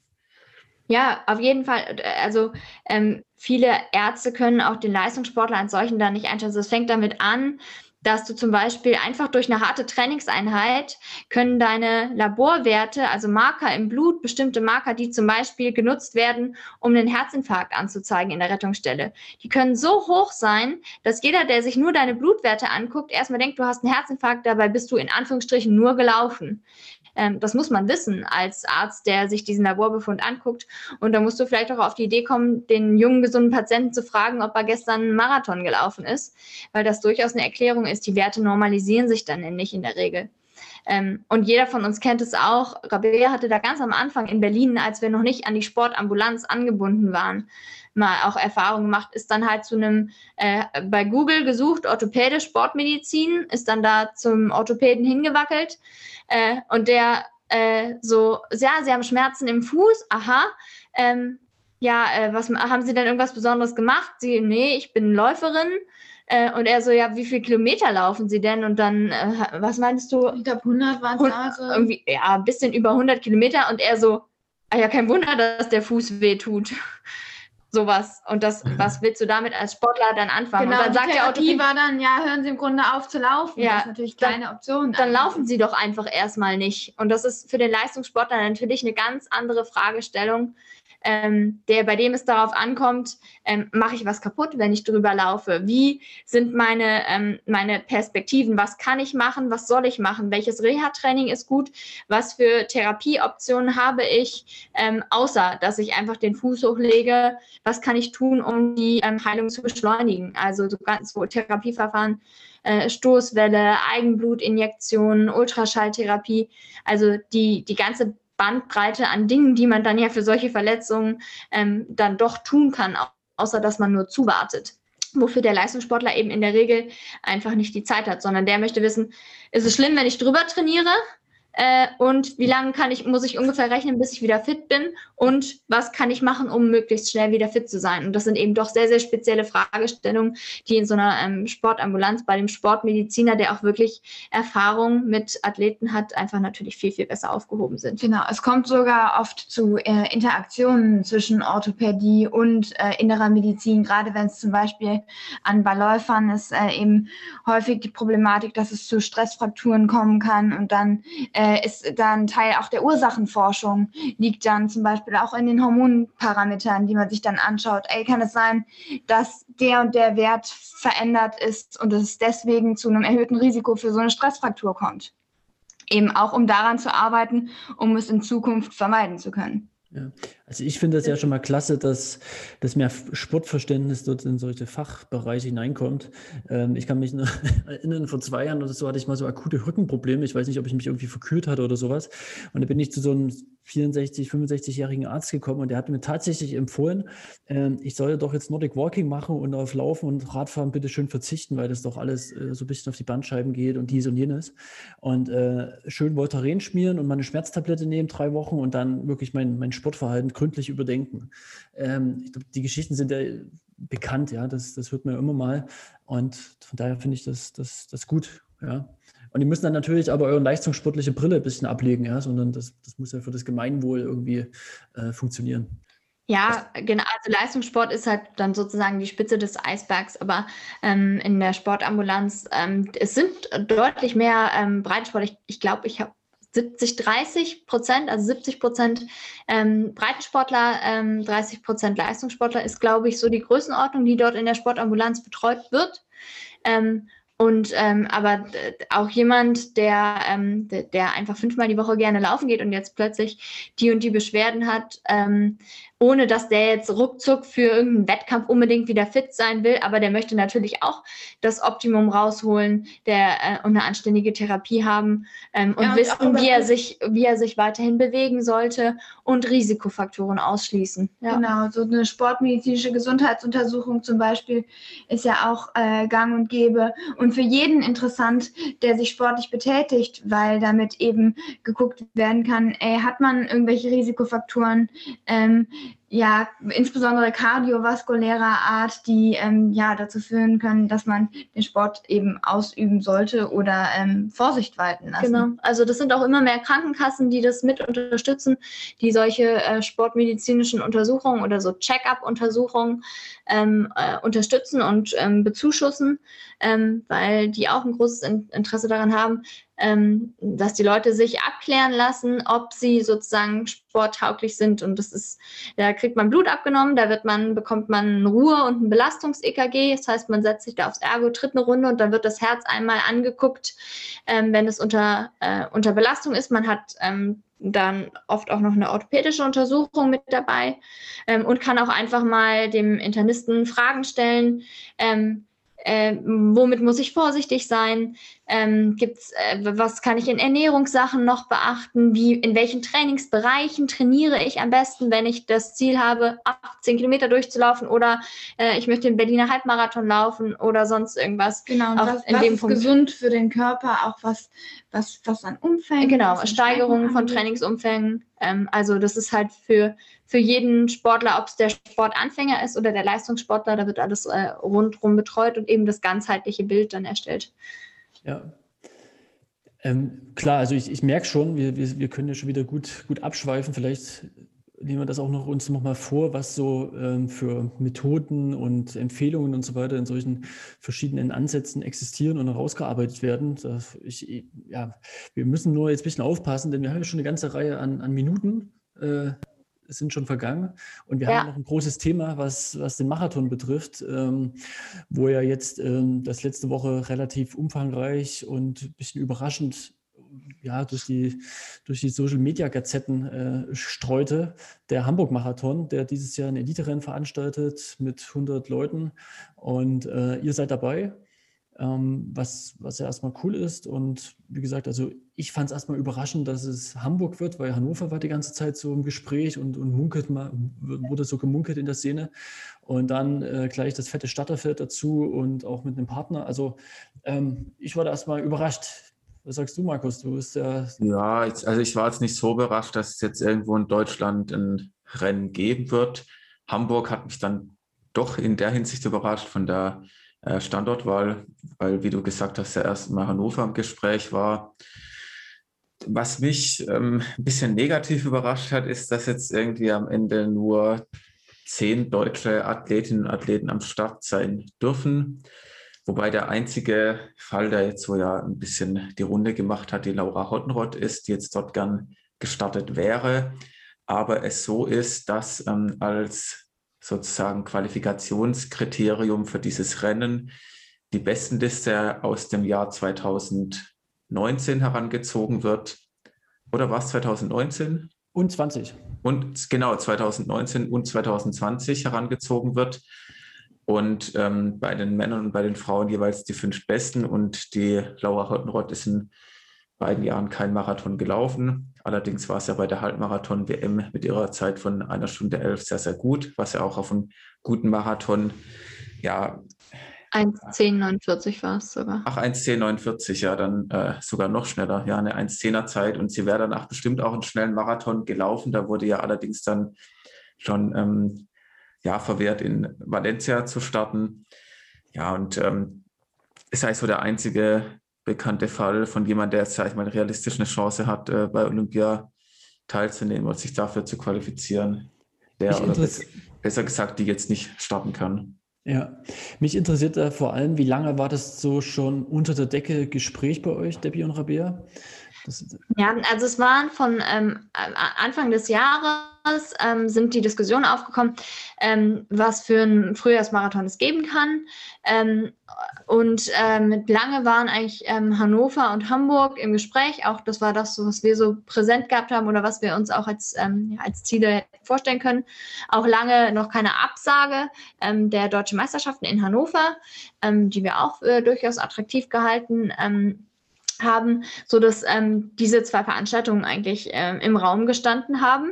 Speaker 2: Ja, auf jeden Fall. Also ähm, viele Ärzte können auch den Leistungssportler als solchen da nicht einschätzen. Es fängt damit an, dass du zum Beispiel einfach durch eine harte Trainingseinheit können deine Laborwerte, also Marker im Blut, bestimmte Marker, die zum Beispiel genutzt werden, um einen Herzinfarkt anzuzeigen in der Rettungsstelle, die können so hoch sein, dass jeder, der sich nur deine Blutwerte anguckt, erstmal denkt, du hast einen Herzinfarkt, dabei bist du in Anführungsstrichen nur gelaufen. Ähm, das muss man wissen als Arzt, der sich diesen Laborbefund anguckt. Und da musst du vielleicht auch auf die Idee kommen, den jungen, gesunden Patienten zu fragen, ob er gestern einen Marathon gelaufen ist, weil das durchaus eine Erklärung ist. Die Werte normalisieren sich dann nicht in der Regel. Ähm, und jeder von uns kennt es auch. Rabea hatte da ganz am Anfang in Berlin, als wir noch nicht an die Sportambulanz angebunden waren, mal auch Erfahrung gemacht, ist dann halt zu einem, äh, bei Google gesucht, Orthopäde, Sportmedizin, ist dann da zum Orthopäden hingewackelt äh, und der äh, so, ja, sie haben Schmerzen im Fuß, aha, ähm, ja, äh, was haben Sie denn irgendwas Besonderes gemacht? Sie, nee, ich bin Läuferin. Äh, und er so, ja, wie viele Kilometer laufen Sie denn? Und dann, äh, was meinst du?
Speaker 4: Ich glaube, 100 waren es
Speaker 2: Irgendwie, ja, ein bisschen über 100 Kilometer. Und er so, ah ja, kein Wunder, dass der Fuß weh tut sowas. Und das, was willst du damit als Sportler dann anfangen?
Speaker 4: Genau,
Speaker 2: und dann
Speaker 4: sagt die Therapie war dann, ja, hören Sie im Grunde auf zu laufen.
Speaker 2: Ja,
Speaker 4: das ist natürlich keine
Speaker 2: dann,
Speaker 4: Option.
Speaker 2: Dann laufen Sie doch einfach erstmal nicht. Und das ist für den Leistungssportler natürlich eine ganz andere Fragestellung, ähm, der, bei dem es darauf ankommt, ähm, mache ich was kaputt, wenn ich drüber laufe? Wie sind meine, ähm, meine Perspektiven? Was kann ich machen? Was soll ich machen? Welches Reha-Training ist gut? Was für Therapieoptionen habe ich, ähm, außer dass ich einfach den Fuß hochlege? Was kann ich tun, um die ähm, Heilung zu beschleunigen? Also so ganz so Therapieverfahren. Äh, Stoßwelle, Eigenblutinjektionen, Ultraschalltherapie, also die, die ganze Bandbreite an Dingen, die man dann ja für solche Verletzungen ähm, dann doch tun kann, außer dass man nur zuwartet. Wofür der Leistungssportler eben in der Regel einfach nicht die Zeit hat, sondern der möchte wissen, ist es schlimm, wenn ich drüber trainiere? Äh, und wie lange kann ich, muss ich ungefähr rechnen, bis ich wieder fit bin und was kann ich machen, um möglichst schnell wieder fit zu sein. Und das sind eben doch sehr, sehr spezielle Fragestellungen, die in so einer ähm, Sportambulanz bei dem Sportmediziner, der auch wirklich Erfahrung mit Athleten hat, einfach natürlich viel, viel besser aufgehoben sind.
Speaker 4: Genau, es kommt sogar oft zu äh, Interaktionen zwischen Orthopädie und äh, innerer Medizin, gerade wenn es zum Beispiel an bei Läufern ist äh, eben häufig die Problematik, dass es zu Stressfrakturen kommen kann und dann äh, äh, ist dann Teil auch der Ursachenforschung, liegt dann zum Beispiel auch in den Hormonparametern, die man sich dann anschaut. Ey, kann es sein, dass der und der Wert verändert ist und es deswegen zu einem erhöhten Risiko für so eine Stressfraktur kommt? Eben auch, um daran zu arbeiten, um es in Zukunft vermeiden zu können.
Speaker 1: Ja. Also ich finde es ja schon mal klasse, dass, dass mehr Sportverständnis dort in solche Fachbereiche hineinkommt. Ähm, ich kann mich noch erinnern, vor zwei Jahren oder so hatte ich mal so akute Rückenprobleme. Ich weiß nicht, ob ich mich irgendwie verkühlt hatte oder sowas. Und da bin ich zu so einem 64, 65-jährigen Arzt gekommen und der hat mir tatsächlich empfohlen, äh, ich soll doch jetzt Nordic Walking machen und auf Laufen und Radfahren bitte schön verzichten, weil das doch alles äh, so ein bisschen auf die Bandscheiben geht und dies und jenes. Und äh, schön Voltaren schmieren und meine Schmerztablette nehmen, drei Wochen und dann wirklich mein, mein Sportverhalten gründlich überdenken. Ähm, ich glaube, die Geschichten sind ja bekannt, ja, das, das hört man ja immer mal. Und von daher finde ich das, das, das gut, ja. Und die müssen dann natürlich aber eure leistungssportliche Brille ein bisschen ablegen, ja, sondern das, das muss ja für das Gemeinwohl irgendwie äh, funktionieren.
Speaker 2: Ja, genau. Also Leistungssport ist halt dann sozusagen die Spitze des Eisbergs, aber ähm, in der Sportambulanz, ähm, es sind deutlich mehr ähm, Breitensport. Ich, ich glaube, ich habe 70, 30 Prozent, also 70 Prozent ähm, Breitensportler, ähm, 30 Prozent Leistungssportler ist, glaube ich, so die Größenordnung, die dort in der Sportambulanz betreut wird. Ähm, und ähm, aber auch jemand, der, ähm, der einfach fünfmal die Woche gerne laufen geht und jetzt plötzlich die und die Beschwerden hat, ähm, ohne dass der jetzt ruckzuck für irgendeinen Wettkampf unbedingt wieder fit sein will, aber der möchte natürlich auch das Optimum rausholen, der äh, und eine anständige Therapie haben ähm, und, ja, und wissen, wie er sich, wie er sich weiterhin bewegen sollte und Risikofaktoren ausschließen.
Speaker 4: Ja. Genau, so eine sportmedizinische Gesundheitsuntersuchung zum Beispiel ist ja auch äh, gang und gäbe und für jeden interessant, der sich sportlich betätigt, weil damit eben geguckt werden kann, ey, hat man irgendwelche Risikofaktoren, ähm, ja, insbesondere kardiovaskulärer Art, die ähm, ja dazu führen können, dass man den Sport eben ausüben sollte oder ähm, Vorsicht walten lassen.
Speaker 2: Genau. Also das sind auch immer mehr Krankenkassen, die das mit unterstützen, die solche äh, sportmedizinischen Untersuchungen oder so Check-up-Untersuchungen ähm, äh, unterstützen und ähm, bezuschussen, ähm, weil die auch ein großes Interesse daran haben, ähm, dass die Leute sich abklären lassen, ob sie sozusagen sporttauglich sind. Und das ist, da kriegt man Blut abgenommen, da wird man, bekommt man Ruhe und ein Belastungs-EKG. Das heißt, man setzt sich da aufs Ergo, tritt eine Runde und dann wird das Herz einmal angeguckt, ähm, wenn es unter, äh, unter Belastung ist. Man hat ähm, dann oft auch noch eine orthopädische Untersuchung mit dabei ähm, und kann auch einfach mal dem Internisten Fragen stellen. Ähm, äh, womit muss ich vorsichtig sein? Ähm, gibt's, äh, was kann ich in Ernährungssachen noch beachten? Wie, in welchen Trainingsbereichen trainiere ich am besten, wenn ich das Ziel habe, 18 Kilometer durchzulaufen oder äh, ich möchte den Berliner Halbmarathon laufen oder sonst irgendwas.
Speaker 4: Genau, und was, in was dem ist Punkt. gesund für den Körper, auch was, was, was an Umfängen.
Speaker 2: Genau, Steigerungen von Trainingsumfängen. Ähm, also das ist halt für, für jeden Sportler, ob es der Sportanfänger ist oder der Leistungssportler, da wird alles äh, rundherum betreut und eben das ganzheitliche Bild dann erstellt.
Speaker 1: Ja. Ähm, klar, also ich, ich merke schon, wir, wir, wir können ja schon wieder gut, gut abschweifen. Vielleicht nehmen wir das auch noch uns noch mal vor, was so ähm, für Methoden und Empfehlungen und so weiter in solchen verschiedenen Ansätzen existieren und herausgearbeitet werden. Das, ich, ja, wir müssen nur jetzt ein bisschen aufpassen, denn wir haben ja schon eine ganze Reihe an, an Minuten. Äh, sind schon vergangen. Und wir ja. haben noch ein großes Thema, was, was den Marathon betrifft, ähm, wo ja jetzt ähm, das letzte Woche relativ umfangreich und ein bisschen überraschend ja, durch die, durch die Social Media Gazetten äh, streute, der Hamburg-Marathon, der dieses Jahr ein Elite-Rennen veranstaltet mit 100 Leuten. Und äh, ihr seid dabei ähm, was, was ja erstmal cool ist. Und wie gesagt, also ich fand es erstmal überraschend, dass es Hamburg wird, weil Hannover war die ganze Zeit so im Gespräch und, und munkelt mal, wurde so gemunkelt in der Szene. Und dann äh, gleich das fette Starterfeld dazu und auch mit einem Partner. Also ähm, ich war da erstmal überrascht. Was sagst du, Markus? Du bist ja.
Speaker 3: Ja, also ich war jetzt nicht so überrascht, dass es jetzt irgendwo in Deutschland ein Rennen geben wird. Hamburg hat mich dann doch in der Hinsicht überrascht von der äh, Standortwahl, weil, wie du gesagt hast, ja erstmal Hannover im Gespräch war. Was mich ähm, ein bisschen negativ überrascht hat, ist, dass jetzt irgendwie am Ende nur zehn deutsche Athletinnen und Athleten am Start sein dürfen. Wobei der einzige Fall, der jetzt so ja ein bisschen die Runde gemacht hat, die Laura Hottenrott ist, die jetzt dort gern gestartet wäre. Aber es so ist, dass ähm, als sozusagen Qualifikationskriterium für dieses Rennen die Bestenliste aus dem Jahr 2019 herangezogen wird. Oder was 2019?
Speaker 1: Und 20.
Speaker 3: Und genau, 2019 und 2020 herangezogen wird. Und ähm, bei den Männern und bei den Frauen jeweils die fünf Besten. Und die Laura Hottenrott ist in beiden Jahren kein Marathon gelaufen. Allerdings war es ja bei der Halbmarathon-WM mit ihrer Zeit von einer Stunde elf sehr, sehr gut, was ja auch auf einem guten Marathon, ja.
Speaker 2: 1,1049 war es sogar.
Speaker 3: Ach, 1,1049, ja, dann äh, sogar noch schneller. Ja, eine 1,10er Zeit. Und sie wäre danach bestimmt auch einen schnellen Marathon gelaufen. Da wurde ja allerdings dann schon ähm, ja, verwehrt, in Valencia zu starten. Ja, und ähm, ist eigentlich so der einzige bekannte Fall von jemandem, der jetzt, sag ich mal, realistisch eine Chance hat, äh, bei Olympia teilzunehmen und sich dafür zu qualifizieren. der, oder besser gesagt, die jetzt nicht starten kann.
Speaker 1: Ja, mich interessiert da vor allem, wie lange war das so schon unter der Decke Gespräch bei euch, Debbie und Rabea?
Speaker 2: ja, also es waren von ähm, Anfang des Jahres ähm, sind die Diskussionen aufgekommen, ähm, was für einen Frühjahrsmarathon es geben kann. Ähm, und ähm, lange waren eigentlich ähm, Hannover und Hamburg im Gespräch. Auch das war das, was wir so präsent gehabt haben oder was wir uns auch als, als Ziele vorstellen können. Auch lange noch keine Absage der deutschen Meisterschaften in Hannover, die wir auch äh, durchaus attraktiv gehalten haben, so dass ähm, diese zwei Veranstaltungen eigentlich ähm, im Raum gestanden haben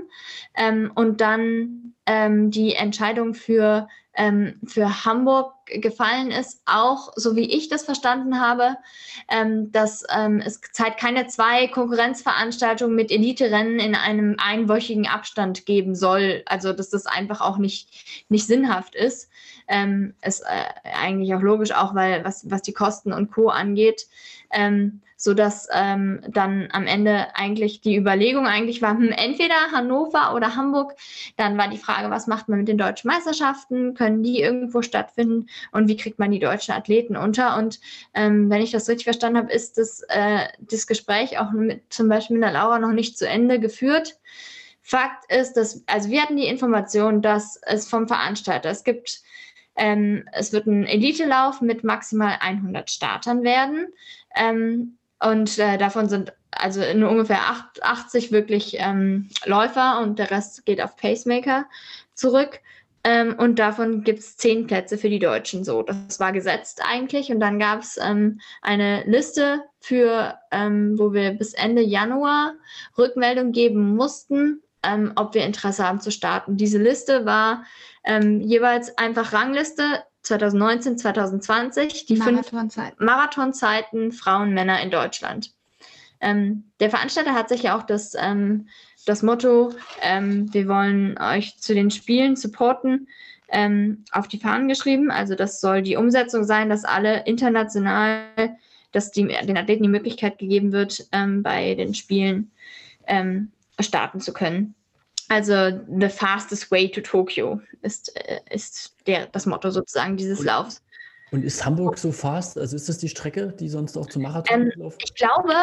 Speaker 2: ähm, und dann ähm, die Entscheidung für ähm, für Hamburg gefallen ist, auch so wie ich das verstanden habe, ähm, dass es Zeit keine zwei Konkurrenzveranstaltungen mit Elite-Rennen in einem einwöchigen Abstand geben soll. Also dass das einfach auch nicht, nicht sinnhaft ist. Ähm, ist äh, eigentlich auch logisch, auch weil was, was die Kosten und Co. angeht. Ähm, so dass ähm, dann am Ende eigentlich die Überlegung eigentlich war, hm, entweder Hannover oder Hamburg. Dann war die Frage, was macht man mit den deutschen Meisterschaften? Können die irgendwo stattfinden? Und wie kriegt man die deutschen Athleten unter? Und ähm, wenn ich das richtig verstanden habe, ist das, äh, das Gespräch auch mit, zum Beispiel mit der Laura noch nicht zu Ende geführt. Fakt ist, dass, also wir hatten die Information, dass es vom Veranstalter, es gibt ähm, es wird ein Elite-Lauf mit maximal 100 Startern werden. Ähm, und äh, davon sind also nur ungefähr 80 wirklich ähm, Läufer und der Rest geht auf Pacemaker zurück. Ähm, und davon gibt es zehn Plätze für die Deutschen. So, das war gesetzt eigentlich. Und dann gab es ähm, eine Liste für, ähm, wo wir bis Ende Januar Rückmeldung geben mussten, ähm, ob wir Interesse haben zu starten. Diese Liste war ähm, jeweils einfach Rangliste 2019, 2020, die Marathonzeiten. fünf Marathonzeiten Frauen, Männer in Deutschland. Ähm, der Veranstalter hat sich ja auch das, ähm, das Motto, ähm, wir wollen euch zu den Spielen supporten, ähm, auf die Fahnen geschrieben. Also das soll die Umsetzung sein, dass alle international, dass die, den Athleten die Möglichkeit gegeben wird, ähm, bei den Spielen ähm, starten zu können. Also the fastest way to Tokyo ist, äh, ist der, das Motto sozusagen dieses
Speaker 1: und,
Speaker 2: Laufs.
Speaker 1: Und ist Hamburg so fast? Also ist das die Strecke, die sonst auch zum Marathon
Speaker 2: ähm, läuft? Ich glaube,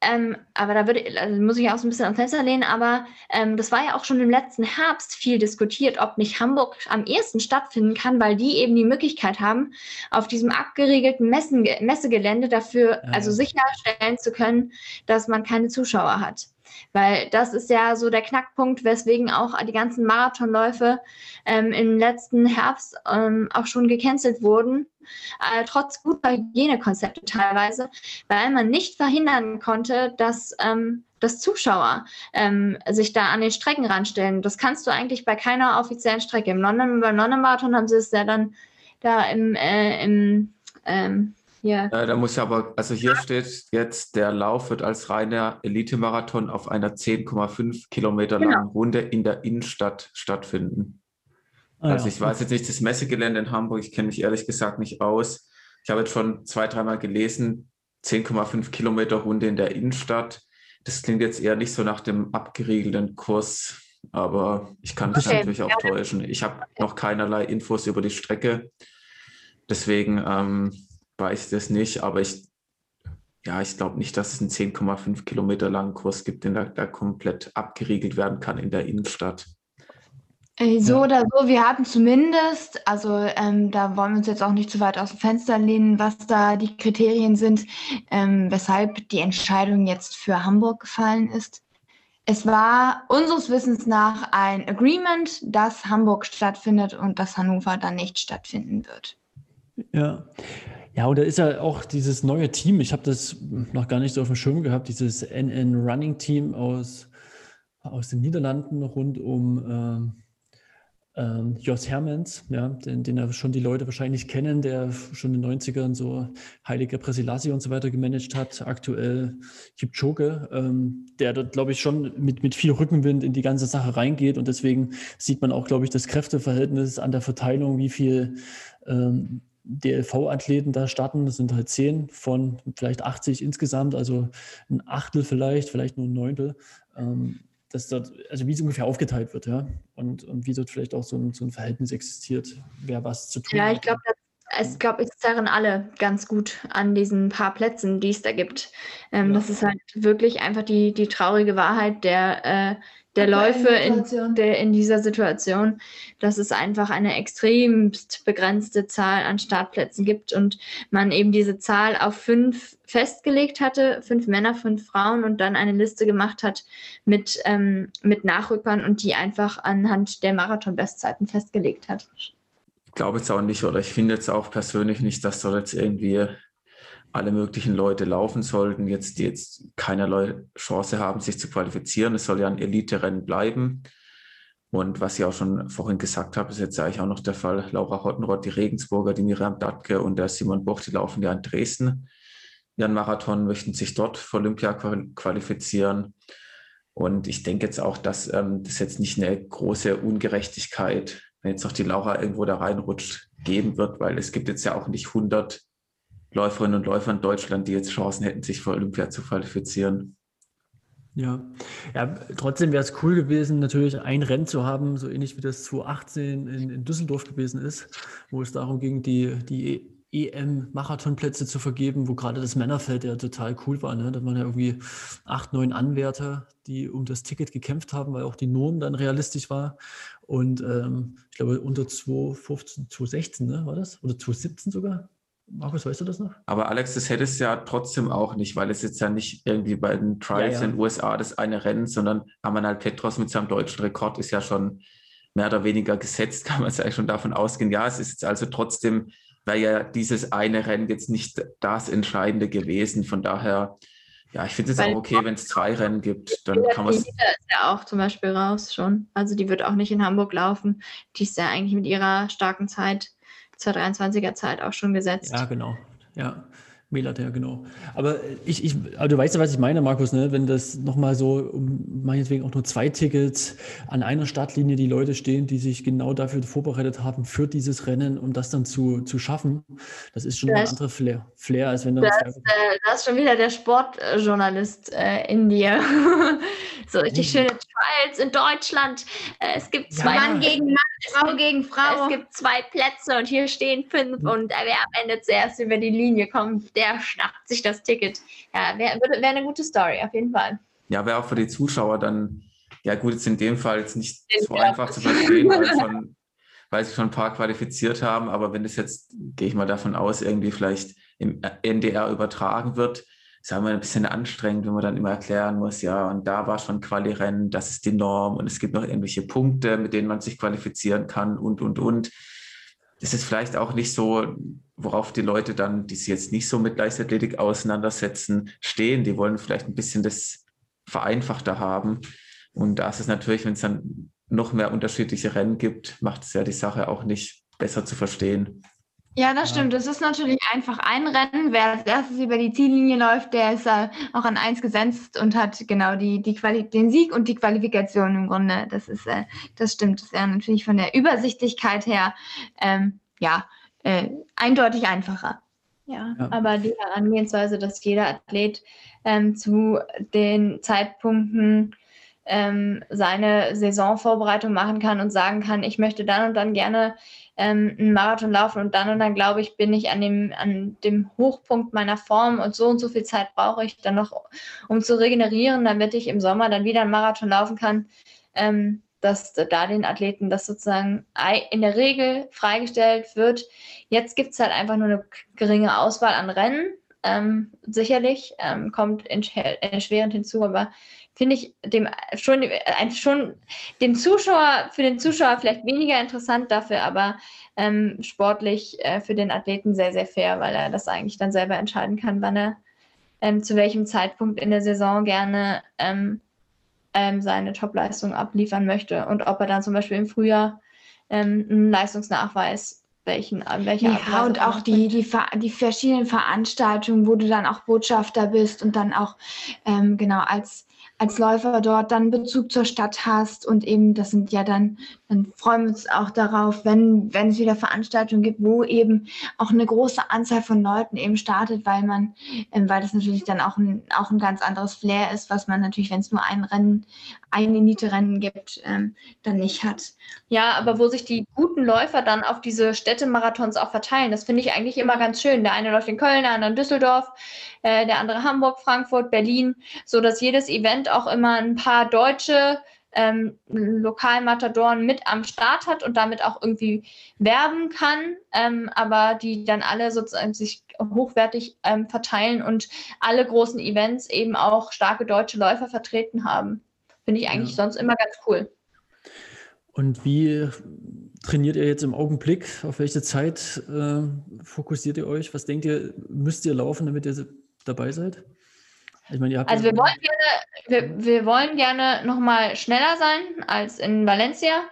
Speaker 2: ähm, aber da würde, also muss ich auch so ein bisschen am Fenster lehnen, aber ähm, das war ja auch schon im letzten Herbst viel diskutiert, ob nicht Hamburg am ehesten stattfinden kann, weil die eben die Möglichkeit haben, auf diesem abgeriegelten Messen, Messegelände dafür ja, also sicherstellen zu können, dass man keine Zuschauer hat. Weil das ist ja so der Knackpunkt, weswegen auch die ganzen Marathonläufe ähm, im letzten Herbst ähm, auch schon gecancelt wurden, äh, trotz guter Hygienekonzepte teilweise, weil man nicht verhindern konnte, dass ähm, dass Zuschauer ähm, sich da an den Strecken ranstellen. Das kannst du eigentlich bei keiner offiziellen Strecke. Im London, beim London Marathon haben sie es ja dann da im, äh, im ähm,
Speaker 3: ja. Äh, da muss ja aber, also hier steht jetzt, der Lauf wird als reiner Elite-Marathon auf einer 10,5 Kilometer genau. langen Runde in der Innenstadt stattfinden. Ah, also ja. ich weiß jetzt nicht das Messegelände in Hamburg, ich kenne mich ehrlich gesagt nicht aus. Ich habe jetzt schon zwei, dreimal gelesen, 10,5 Kilometer Runde in der Innenstadt. Das klingt jetzt eher nicht so nach dem abgeriegelten Kurs, aber ich kann mich okay. natürlich auch ja. täuschen. Ich habe noch keinerlei Infos über die Strecke. Deswegen ähm, weiß das nicht, aber ich, ja, ich glaube nicht, dass es einen 10,5 Kilometer langen Kurs gibt, den da, da komplett abgeriegelt werden kann in der Innenstadt.
Speaker 4: Äh, so oder so, wir hatten zumindest, also ähm, da wollen wir uns jetzt auch nicht zu weit aus dem Fenster lehnen, was da die Kriterien sind, ähm, weshalb die Entscheidung jetzt für Hamburg gefallen ist. Es war unseres Wissens nach ein Agreement, dass Hamburg stattfindet und dass Hannover dann nicht stattfinden wird.
Speaker 1: Ja, ja, und da ist ja auch dieses neue Team, ich habe das noch gar nicht so auf dem Schirm gehabt, dieses NN Running Team aus, aus den Niederlanden rund um ähm, ähm, Jos Hermans, ja, den, den ja schon die Leute wahrscheinlich kennen, der schon in den 90ern so Heilige Presilasi und so weiter gemanagt hat, aktuell Kipchoge, ähm, der dort, glaube ich, schon mit, mit viel Rückenwind in die ganze Sache reingeht. Und deswegen sieht man auch, glaube ich, das Kräfteverhältnis an der Verteilung, wie viel ähm, DLV-Athleten da starten. Das sind halt zehn von vielleicht 80 insgesamt, also ein Achtel vielleicht, vielleicht nur ein Neuntel. Ähm, dass dort, also wie es ungefähr aufgeteilt wird, ja. Und, und wie dort vielleicht auch so ein, so ein Verhältnis existiert, wer was zu tun
Speaker 2: ja,
Speaker 1: hat.
Speaker 2: Ja, ich glaube, ich glaube, es zerren alle ganz gut an diesen paar Plätzen, die es da gibt. Ähm, ja. Das ist halt wirklich einfach die, die traurige Wahrheit der, äh, der Läufe in, der, in dieser Situation, dass es einfach eine extremst begrenzte Zahl an Startplätzen gibt und man eben diese Zahl auf fünf festgelegt hatte, fünf Männer, fünf Frauen und dann eine Liste gemacht hat mit, ähm, mit Nachrückern und die einfach anhand der Marathon-Bestzeiten festgelegt hat.
Speaker 3: Ich glaube jetzt auch nicht, oder ich finde jetzt auch persönlich nicht, dass dort jetzt irgendwie alle möglichen Leute laufen sollten, jetzt die jetzt keinerlei Chance haben, sich zu qualifizieren. Es soll ja ein Elite-Rennen bleiben. Und was ich auch schon vorhin gesagt habe, ist jetzt eigentlich auch noch der Fall. Laura Hottenrott, die Regensburger, die Miriam Datke und der Simon Boch, die laufen ja in Dresden. Ihren Marathon möchten sich dort für Olympia qualifizieren. Und ich denke jetzt auch, dass ähm, das jetzt nicht eine große Ungerechtigkeit, wenn jetzt noch die Laura irgendwo da reinrutscht, geben wird, weil es gibt jetzt ja auch nicht 100 Läuferinnen und Läufer in Deutschland, die jetzt Chancen hätten, sich für Olympia zu qualifizieren.
Speaker 1: Ja, ja trotzdem wäre es cool gewesen, natürlich ein Rennen zu haben, so ähnlich wie das 2018 in, in Düsseldorf gewesen ist, wo es darum ging, die, die EM-Marathonplätze zu vergeben, wo gerade das Männerfeld ja total cool war. Ne? Da waren ja irgendwie acht, neun Anwärter, die um das Ticket gekämpft haben, weil auch die Norm dann realistisch war. Und ähm, ich glaube, unter 2015, 2016 ne, war das? Oder 2017 sogar? Markus, weißt du das noch?
Speaker 3: Aber Alex, das hätte es ja trotzdem auch nicht, weil es jetzt ja nicht irgendwie bei den Trials ja, ja. in den USA das eine Rennen, sondern Amanal Petros mit seinem deutschen Rekord ist ja schon mehr oder weniger gesetzt, kann man es eigentlich schon davon ausgehen. Ja, es ist also trotzdem, wäre ja dieses eine Rennen jetzt nicht das Entscheidende gewesen. Von daher, ja, ich finde es auch okay, wenn es zwei Rennen gibt, dann kann man es.
Speaker 2: ist ja auch zum Beispiel raus schon. Also die wird auch nicht in Hamburg laufen. Die ist ja eigentlich mit ihrer starken Zeit zur 23er Zeit auch schon gesetzt.
Speaker 1: Ja, genau. Ja. Melat, ja, genau. Aber ich, ich, aber du weißt ja, was ich meine, Markus, ne? wenn das nochmal so, um meinetwegen auch nur zwei Tickets an einer Startlinie die Leute stehen, die sich genau dafür vorbereitet haben, für dieses Rennen, um das dann zu, zu schaffen, das ist schon das, ein anderer Flair, Flair, als wenn dann.
Speaker 2: Das, äh, das ist schon wieder der Sportjournalist äh, in dir. so richtig schöne Trials in Deutschland. Äh, es gibt zwei ja. Mann gegen Mann, Frau gegen Frau. Es gibt zwei Plätze und hier stehen fünf mhm. und wer am Ende zuerst über die Linie kommt, der schnappt sich das Ticket. Ja, wäre wär eine gute Story, auf jeden Fall.
Speaker 3: Ja, wäre auch für die Zuschauer dann, ja gut, jetzt in dem Fall jetzt nicht so ja. einfach zu verstehen, weil, schon, weil sie schon ein paar qualifiziert haben, aber wenn es jetzt, gehe ich mal davon aus, irgendwie vielleicht im NDR übertragen wird, ist ja immer ein bisschen anstrengend, wenn man dann immer erklären muss, ja, und da war schon Quali-Rennen, das ist die Norm und es gibt noch irgendwelche Punkte, mit denen man sich qualifizieren kann und, und, und. Das ist vielleicht auch nicht so worauf die Leute dann, die sich jetzt nicht so mit Leichtathletik auseinandersetzen, stehen. Die wollen vielleicht ein bisschen das vereinfachter haben. Und da ist es natürlich, wenn es dann noch mehr unterschiedliche Rennen gibt, macht es ja die Sache auch nicht besser zu verstehen.
Speaker 4: Ja, das stimmt. Es ist natürlich einfach ein Rennen. Wer als erstes über die Ziellinie läuft, der ist äh, auch an eins gesetzt und hat genau die, die Quali den Sieg und die Qualifikation im Grunde. Das ist, äh, das stimmt. Das ist ja natürlich von der Übersichtlichkeit her, ähm, ja, äh, eindeutig einfacher.
Speaker 2: Ja, ja, aber die Herangehensweise, dass jeder Athlet ähm, zu den Zeitpunkten ähm, seine Saisonvorbereitung machen kann und sagen kann, ich möchte dann und dann gerne ähm, einen Marathon laufen und dann und dann glaube ich, bin ich an dem, an dem Hochpunkt meiner Form und so und so viel Zeit brauche ich dann noch, um zu regenerieren, damit ich im Sommer dann wieder einen Marathon laufen kann. Ähm, dass da den Athleten das sozusagen in der Regel freigestellt wird. Jetzt gibt es halt einfach nur eine geringe Auswahl an Rennen. Ähm, sicherlich ähm, kommt erschwerend hinzu, aber finde ich dem schon, schon dem Zuschauer, für den Zuschauer vielleicht weniger interessant, dafür aber ähm, sportlich äh, für den Athleten sehr, sehr fair, weil er das eigentlich dann selber entscheiden kann, wann er ähm, zu welchem Zeitpunkt in der Saison gerne ähm, ähm, seine Topleistung abliefern möchte und ob er dann zum Beispiel im Frühjahr ähm, einen Leistungsnachweis welchen, welche
Speaker 4: Ja, und auch die, die, die verschiedenen Veranstaltungen, wo du dann auch Botschafter bist und dann auch ähm, genau als als Läufer dort dann Bezug zur Stadt hast und eben, das sind ja dann, dann freuen wir uns auch darauf, wenn, wenn es wieder Veranstaltungen gibt, wo eben auch eine große Anzahl von Leuten eben startet, weil man, ähm, weil das natürlich dann auch ein, auch ein ganz anderes Flair ist, was man natürlich, wenn es nur ein Rennen, ein Elite-Rennen gibt, ähm, dann nicht hat.
Speaker 2: Ja, aber wo sich die guten Läufer dann auf diese Städtemarathons auch verteilen, das finde ich eigentlich immer ganz schön. Der eine läuft in Köln, der andere in Düsseldorf, äh, der andere Hamburg, Frankfurt, Berlin, so dass jedes Event auch immer ein paar deutsche ähm, Lokalmatadoren mit am Start hat und damit auch irgendwie werben kann, ähm, aber die dann alle sozusagen sich hochwertig ähm, verteilen und alle großen Events eben auch starke deutsche Läufer vertreten haben. Finde ich eigentlich ja. sonst immer ganz cool.
Speaker 1: Und wie trainiert ihr jetzt im Augenblick? Auf welche Zeit äh, fokussiert ihr euch? Was denkt ihr, müsst ihr laufen, damit ihr dabei seid?
Speaker 2: Ich meine, also wir wollen gerne, wir, wir wollen gerne nochmal schneller sein als in Valencia,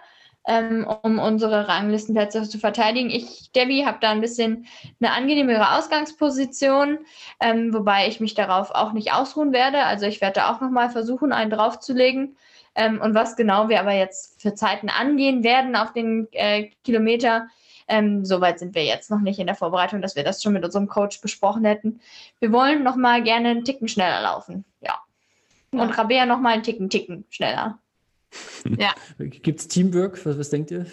Speaker 2: ähm, um unsere Ranglistenplätze zu verteidigen. Ich, Debbie, habe da ein bisschen eine angenehmere Ausgangsposition, ähm, wobei ich mich darauf auch nicht ausruhen werde. Also ich werde auch nochmal versuchen, einen draufzulegen. Ähm, und was genau wir aber jetzt für Zeiten angehen werden auf den äh, Kilometer, ähm, Soweit sind wir jetzt noch nicht in der Vorbereitung, dass wir das schon mit unserem Coach besprochen hätten. Wir wollen noch mal gerne einen Ticken schneller laufen. Ja. ja. Und Rabea noch mal einen Ticken, Ticken schneller.
Speaker 1: Ja. Gibt es Teamwork? Was, was denkt ihr?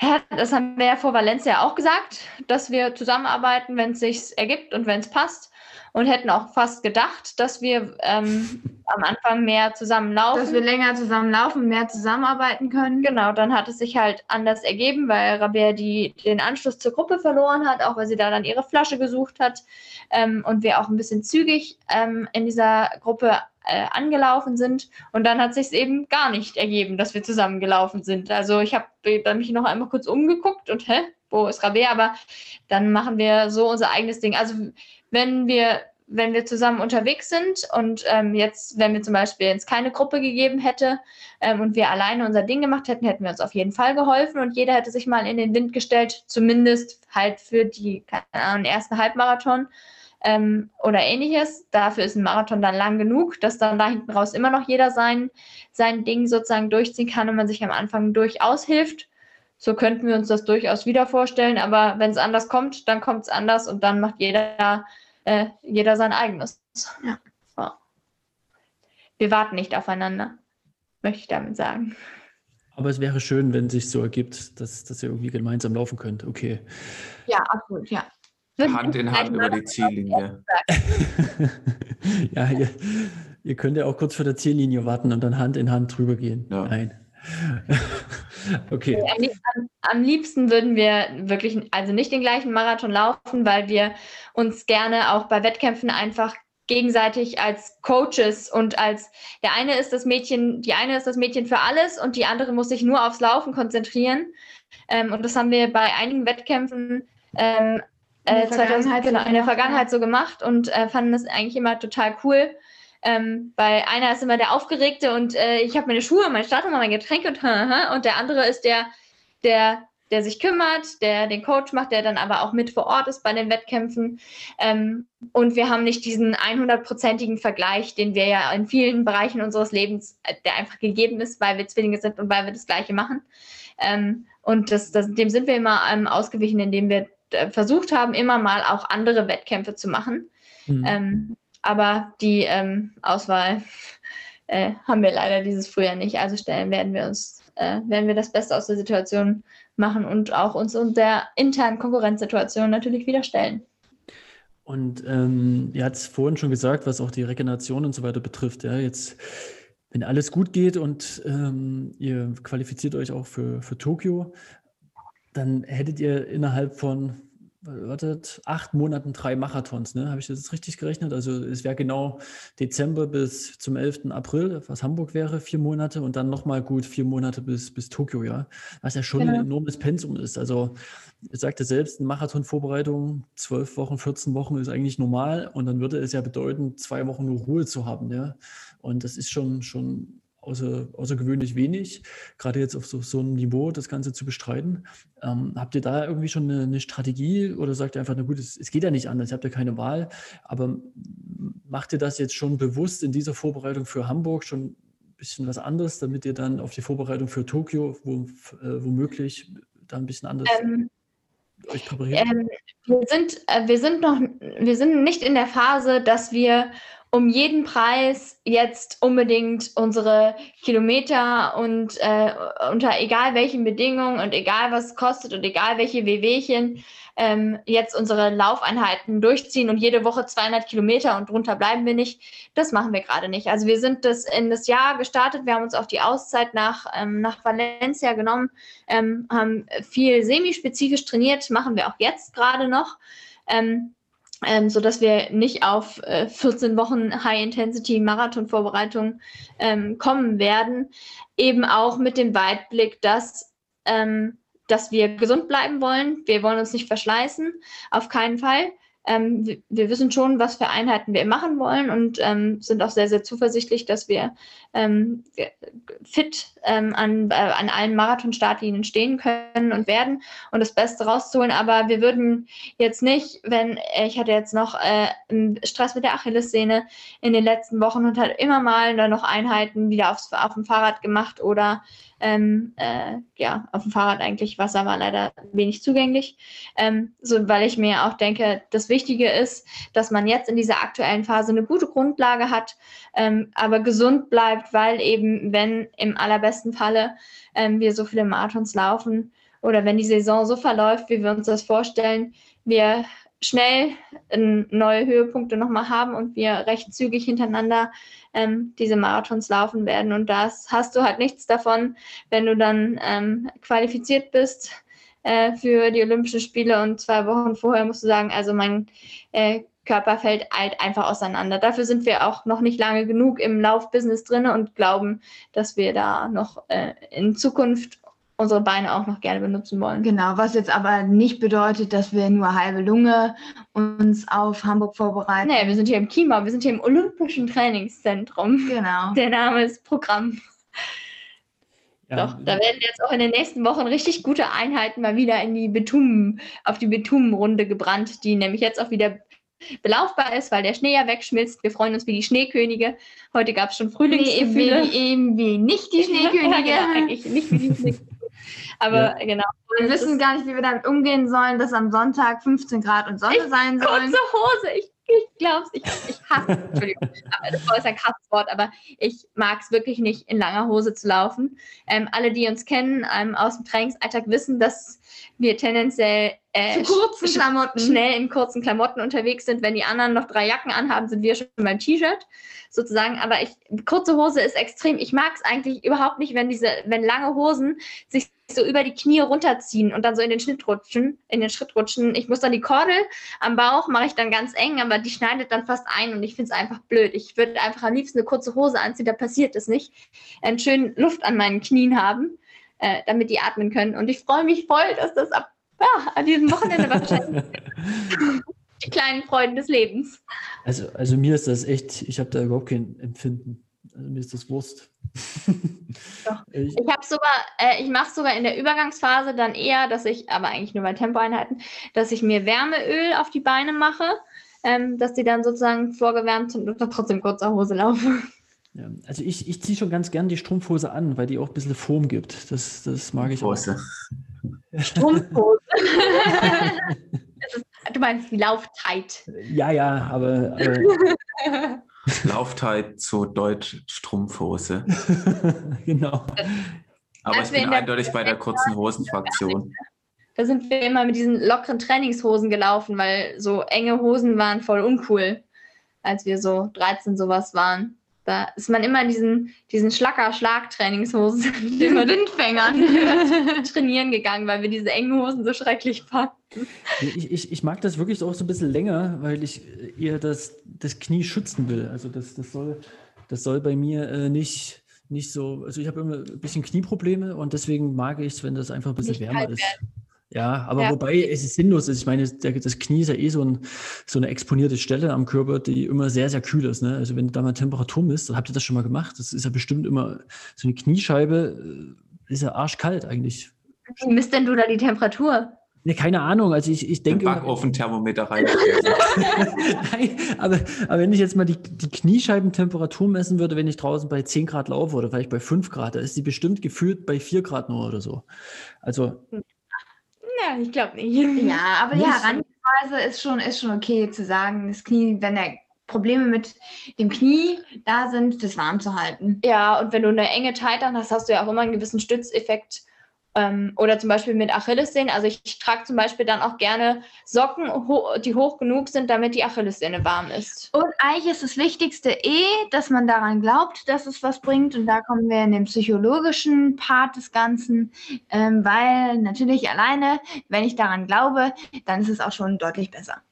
Speaker 2: Ja, das haben wir ja vor Valencia auch gesagt, dass wir zusammenarbeiten, wenn es sich ergibt und wenn es passt und hätten auch fast gedacht, dass wir ähm, am Anfang mehr zusammenlaufen.
Speaker 4: Dass wir länger zusammenlaufen, mehr zusammenarbeiten können.
Speaker 2: Genau, dann hat es sich halt anders ergeben, weil Rabea die, den Anschluss zur Gruppe verloren hat, auch weil sie da dann ihre Flasche gesucht hat ähm, und wir auch ein bisschen zügig ähm, in dieser Gruppe äh, angelaufen sind. Und dann hat sich eben gar nicht ergeben, dass wir zusammengelaufen sind. Also ich habe mich noch einmal kurz umgeguckt und hä, wo ist Rabea? Aber dann machen wir so unser eigenes Ding. Also wenn wir, wenn wir zusammen unterwegs sind und ähm, jetzt, wenn wir zum Beispiel jetzt keine Gruppe gegeben hätte ähm, und wir alleine unser Ding gemacht hätten, hätten wir uns auf jeden Fall geholfen und jeder hätte sich mal in den Wind gestellt, zumindest halt für die keine Ahnung, ersten Halbmarathon ähm, oder ähnliches. Dafür ist ein Marathon dann lang genug, dass dann da hinten raus immer noch jeder sein, sein Ding sozusagen durchziehen kann und man sich am Anfang durchaus hilft. So könnten wir uns das durchaus wieder vorstellen, aber wenn es anders kommt, dann kommt es anders und dann macht jeder äh, jeder sein eigenes. Ja. So. Wir warten nicht aufeinander, möchte ich damit sagen.
Speaker 1: Aber es wäre schön, wenn es sich so ergibt, dass, dass ihr irgendwie gemeinsam laufen könnt. Okay.
Speaker 4: Ja, absolut, ja.
Speaker 3: Hand in Hand über die Ziellinie.
Speaker 1: ja, ihr, ihr, könnt ja auch kurz vor der Ziellinie warten und dann Hand in Hand drüber gehen. Ja. Nein. Okay.
Speaker 2: Am, am, liebsten würden wir wirklich, also nicht den gleichen Marathon laufen, weil wir uns gerne auch bei Wettkämpfen einfach gegenseitig als Coaches und als der eine ist das Mädchen, die eine ist das Mädchen für alles und die andere muss sich nur aufs Laufen konzentrieren. Ähm, und das haben wir bei einigen Wettkämpfen ähm, äh, 2000, genau, in der Vergangenheit so gemacht und äh, fanden das eigentlich immer total cool. Ähm, weil einer ist immer der Aufgeregte und äh, ich habe meine Schuhe, mein Startnummer, mein Getränk und, und der andere ist der, der, der sich kümmert, der den Coach macht, der dann aber auch mit vor Ort ist bei den Wettkämpfen. Ähm, und wir haben nicht diesen 100-prozentigen Vergleich, den wir ja in vielen Bereichen unseres Lebens, äh, der einfach gegeben ist, weil wir Zwillinge sind und weil wir das Gleiche machen. Ähm, und das, das, dem sind wir immer ähm, ausgewichen, indem wir äh, versucht haben, immer mal auch andere Wettkämpfe zu machen. Mhm. Ähm, aber die ähm, Auswahl äh, haben wir leider dieses Frühjahr nicht. Also stellen werden wir uns, äh, werden wir das Beste aus der Situation machen und auch uns und der internen Konkurrenzsituation natürlich wieder stellen.
Speaker 1: Und ähm, ihr habt es vorhin schon gesagt, was auch die Regeneration und so weiter betrifft. Ja, jetzt, wenn alles gut geht und ähm, ihr qualifiziert euch auch für, für Tokio, dann hättet ihr innerhalb von wartet, acht Monaten drei Marathons, ne? Habe ich das richtig gerechnet? Also es wäre genau Dezember bis zum 11. April, was Hamburg wäre, vier Monate und dann nochmal gut vier Monate bis, bis Tokio, ja. Was ja schon genau. ein enormes Pensum ist. Also ich sagte selbst, eine Marathonvorbereitung, zwölf Wochen, 14 Wochen ist eigentlich normal und dann würde es ja bedeuten, zwei Wochen nur Ruhe zu haben, ja. Und das ist schon, schon außer, außergewöhnlich wenig, gerade jetzt auf so, so einem Niveau das Ganze zu bestreiten. Ähm, habt ihr da irgendwie schon eine, eine, Strategie oder sagt ihr einfach, na gut, es, es geht ja nicht anders, ihr habt ja keine Wahl, aber macht ihr das jetzt schon bewusst in dieser Vorbereitung für Hamburg schon ein bisschen was anderes, damit ihr dann auf die Vorbereitung für Tokio wo, äh, womöglich da ein bisschen anders ähm?
Speaker 2: Ähm, wir, sind, äh, wir sind noch, wir sind nicht in der Phase, dass wir um jeden Preis jetzt unbedingt unsere Kilometer und äh, unter egal welchen Bedingungen und egal was es kostet und egal welche WWchen ähm, jetzt unsere Laufeinheiten durchziehen und jede Woche 200 Kilometer und drunter bleiben wir nicht. Das machen wir gerade nicht. Also wir sind das in das Jahr gestartet. Wir haben uns auf die Auszeit nach, ähm, nach Valencia genommen, ähm, haben viel semispezifisch trainiert, machen wir auch jetzt gerade noch. Ähm, ähm, sodass wir nicht auf äh, 14 Wochen High-Intensity-Marathon-Vorbereitung ähm, kommen werden. Eben auch mit dem Weitblick, dass, ähm, dass wir gesund bleiben wollen. Wir wollen uns nicht verschleißen, auf keinen Fall. Ähm, wir, wir, wissen schon, was für Einheiten wir machen wollen und ähm, sind auch sehr, sehr zuversichtlich, dass wir ähm, fit ähm, an, äh, an allen Marathon-Startlinien stehen können und werden und das Beste rauszuholen. Aber wir würden jetzt nicht, wenn ich hatte jetzt noch äh, Stress mit der Achillessehne in den letzten Wochen und hat immer mal dann noch Einheiten wieder aufs, auf dem Fahrrad gemacht oder ähm, äh, ja, auf dem Fahrrad eigentlich, Wasser war leider wenig zugänglich. Ähm, so, weil ich mir auch denke, das Wichtige ist, dass man jetzt in dieser aktuellen Phase eine gute Grundlage hat, ähm, aber gesund bleibt, weil eben, wenn im allerbesten Falle ähm, wir so viele Marathons laufen oder wenn die Saison so verläuft, wie wir uns das vorstellen, wir schnell neue Höhepunkte nochmal haben und wir recht zügig hintereinander ähm, diese Marathons laufen werden. Und das hast du halt nichts davon, wenn du dann ähm, qualifiziert bist äh, für die Olympischen Spiele und zwei Wochen vorher musst du sagen, also mein äh, Körper fällt halt einfach auseinander. Dafür sind wir auch noch nicht lange genug im Laufbusiness drin und glauben, dass wir da noch äh, in Zukunft unsere Beine auch noch gerne benutzen wollen.
Speaker 4: Genau, was jetzt aber nicht bedeutet, dass wir nur halbe Lunge uns auf Hamburg vorbereiten.
Speaker 2: Nee, wir sind hier im Kima, wir sind hier im Olympischen Trainingszentrum.
Speaker 4: Genau.
Speaker 2: Der Name ist Programm. Ja. Doch, da werden jetzt auch in den nächsten Wochen richtig gute Einheiten mal wieder in die Betum, auf die Betum-Runde gebrannt, die nämlich jetzt auch wieder belaufbar ist, weil der Schnee ja wegschmilzt. Wir freuen uns wie die Schneekönige. Heute gab es schon Frühlingsgefühle.
Speaker 4: Nee, eben wie nicht die Schneekönige. ja,
Speaker 2: genau, eigentlich nicht wie die Schneekönige. Aber ja. genau.
Speaker 4: Wir wissen gar nicht, wie wir damit umgehen sollen, dass am Sonntag 15 Grad und Sonne
Speaker 2: ich,
Speaker 4: sein sollen.
Speaker 2: Kurze Hose, ich, ich glaub's, ich, ich hasse, Entschuldigung, das ist ein Hasswort, aber ich mag es wirklich nicht, in langer Hose zu laufen. Ähm, alle, die uns kennen ähm, aus dem Trainingsalltag, wissen, dass wir tendenziell
Speaker 4: äh, Klamotten.
Speaker 2: schnell in kurzen Klamotten unterwegs sind. Wenn die anderen noch drei Jacken anhaben, sind wir schon beim T-Shirt sozusagen. Aber ich, kurze Hose ist extrem. Ich mag es eigentlich überhaupt nicht, wenn diese, wenn lange Hosen sich so über die Knie runterziehen und dann so in den Schnitt rutschen, in den Schritt rutschen. Ich muss dann die Kordel am Bauch mache ich dann ganz eng, aber die schneidet dann fast ein und ich finde es einfach blöd. Ich würde einfach am liebsten eine kurze Hose anziehen, da passiert es nicht. Einen schönen Luft an meinen Knien haben, äh, damit die atmen können. Und ich freue mich voll, dass das ab ja, an diesem Wochenende wahrscheinlich die kleinen Freuden des Lebens.
Speaker 1: Also, also mir ist das echt, ich habe da überhaupt kein Empfinden. Also mir ist das Wurst.
Speaker 2: Ich, ich habe sogar, äh, ich mache sogar in der Übergangsphase dann eher, dass ich, aber eigentlich nur bei Tempoeinheiten, dass ich mir Wärmeöl auf die Beine mache, ähm, dass die dann sozusagen vorgewärmt sind und dann trotzdem kurzer Hose laufen.
Speaker 1: Ja, also ich, ich ziehe schon ganz gern die Strumpfhose an, weil die auch ein bisschen Form gibt. Das, das mag ich
Speaker 3: Hose.
Speaker 2: auch. Strumpfhose. du meinst die Laufzeit.
Speaker 1: Ja, ja, aber. aber
Speaker 3: Laufzeit zu Deutsch Strumpfhose.
Speaker 1: genau.
Speaker 3: Aber Als ich bin eindeutig bei der kurzen Hosenfraktion.
Speaker 2: Da sind wir immer mit diesen lockeren Trainingshosen gelaufen, weil so enge Hosen waren voll uncool, als wir so 13 sowas waren. Da ist man immer in diesen, diesen Schlacker-Schlag-Trainingshosen, den Windfängern trainieren gegangen, weil wir diese engen Hosen so schrecklich fanden.
Speaker 1: Ich, ich, ich mag das wirklich auch so ein bisschen länger, weil ich eher das, das Knie schützen will. Also das, das, soll, das soll bei mir äh, nicht, nicht so, also ich habe immer ein bisschen Knieprobleme und deswegen mag ich es, wenn das einfach ein bisschen nicht wärmer ist. Werden. Ja, aber ja. wobei es ist sinnlos ist. Ich meine, das Knie ist ja eh so, ein, so, eine exponierte Stelle am Körper, die immer sehr, sehr kühl ist. Ne? Also wenn du da mal Temperatur misst, dann habt ihr das schon mal gemacht. Das ist ja bestimmt immer so eine Kniescheibe, äh, ist ja arschkalt eigentlich.
Speaker 2: Wie misst denn du da die Temperatur?
Speaker 1: Ne, keine Ahnung. Also ich, ich denke.
Speaker 3: Backofen-Thermometer rein.
Speaker 1: Nein, aber, aber wenn ich jetzt mal die, die Kniescheibentemperatur messen würde, wenn ich draußen bei 10 Grad laufe oder vielleicht bei 5 Grad, da ist die bestimmt gefühlt bei 4 Grad nur oder so. Also
Speaker 2: ja, ich glaube nicht.
Speaker 4: Ja, aber die Herangehensweise ist schon, ist schon okay zu sagen, das Knie, wenn der Probleme mit dem Knie da sind, das warm zu halten.
Speaker 2: Ja, und wenn du eine enge Tight hast, hast du ja auch immer einen gewissen Stützeffekt ähm, oder zum Beispiel mit Achillessehnen. Also ich, ich trage zum Beispiel dann auch gerne Socken, ho die hoch genug sind, damit die Achillessehne warm ist.
Speaker 4: Und eigentlich ist das Wichtigste eh, dass man daran glaubt, dass es was bringt. Und da kommen wir in den psychologischen Part des Ganzen, ähm, weil natürlich alleine, wenn ich daran glaube, dann ist es auch schon deutlich besser.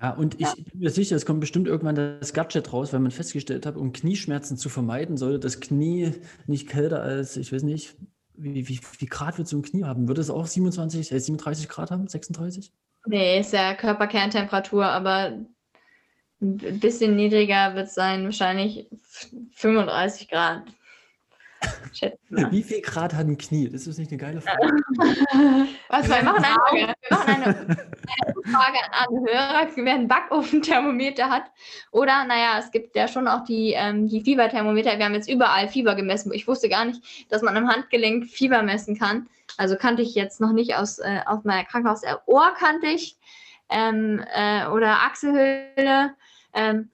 Speaker 1: Ja, und ich ja. bin mir sicher, es kommt bestimmt irgendwann das Gadget raus, weil man festgestellt hat, um Knieschmerzen zu vermeiden, sollte das Knie nicht kälter als, ich weiß nicht, wie, wie, wie Grad wird es im Knie haben? Würde es auch 27, äh, 37 Grad haben? 36?
Speaker 2: Nee, ist ja Körperkerntemperatur, aber ein bisschen niedriger wird es sein, wahrscheinlich 35 Grad.
Speaker 1: Wie viel Grad hat ein Knie? Das ist nicht eine geile Frage.
Speaker 2: Was, wir machen eine, wir machen eine, eine Frage an Hörer, wer ein Backofenthermometer hat. Oder, naja, es gibt ja schon auch die, ähm, die Fieberthermometer. Wir haben jetzt überall Fieber gemessen. Ich wusste gar nicht, dass man am Handgelenk Fieber messen kann. Also kannte ich jetzt noch nicht aus, äh, aus meiner Krankenhaus. Äh, Ohr kannte ich. Ähm, äh, oder Achselhöhle. Ähm,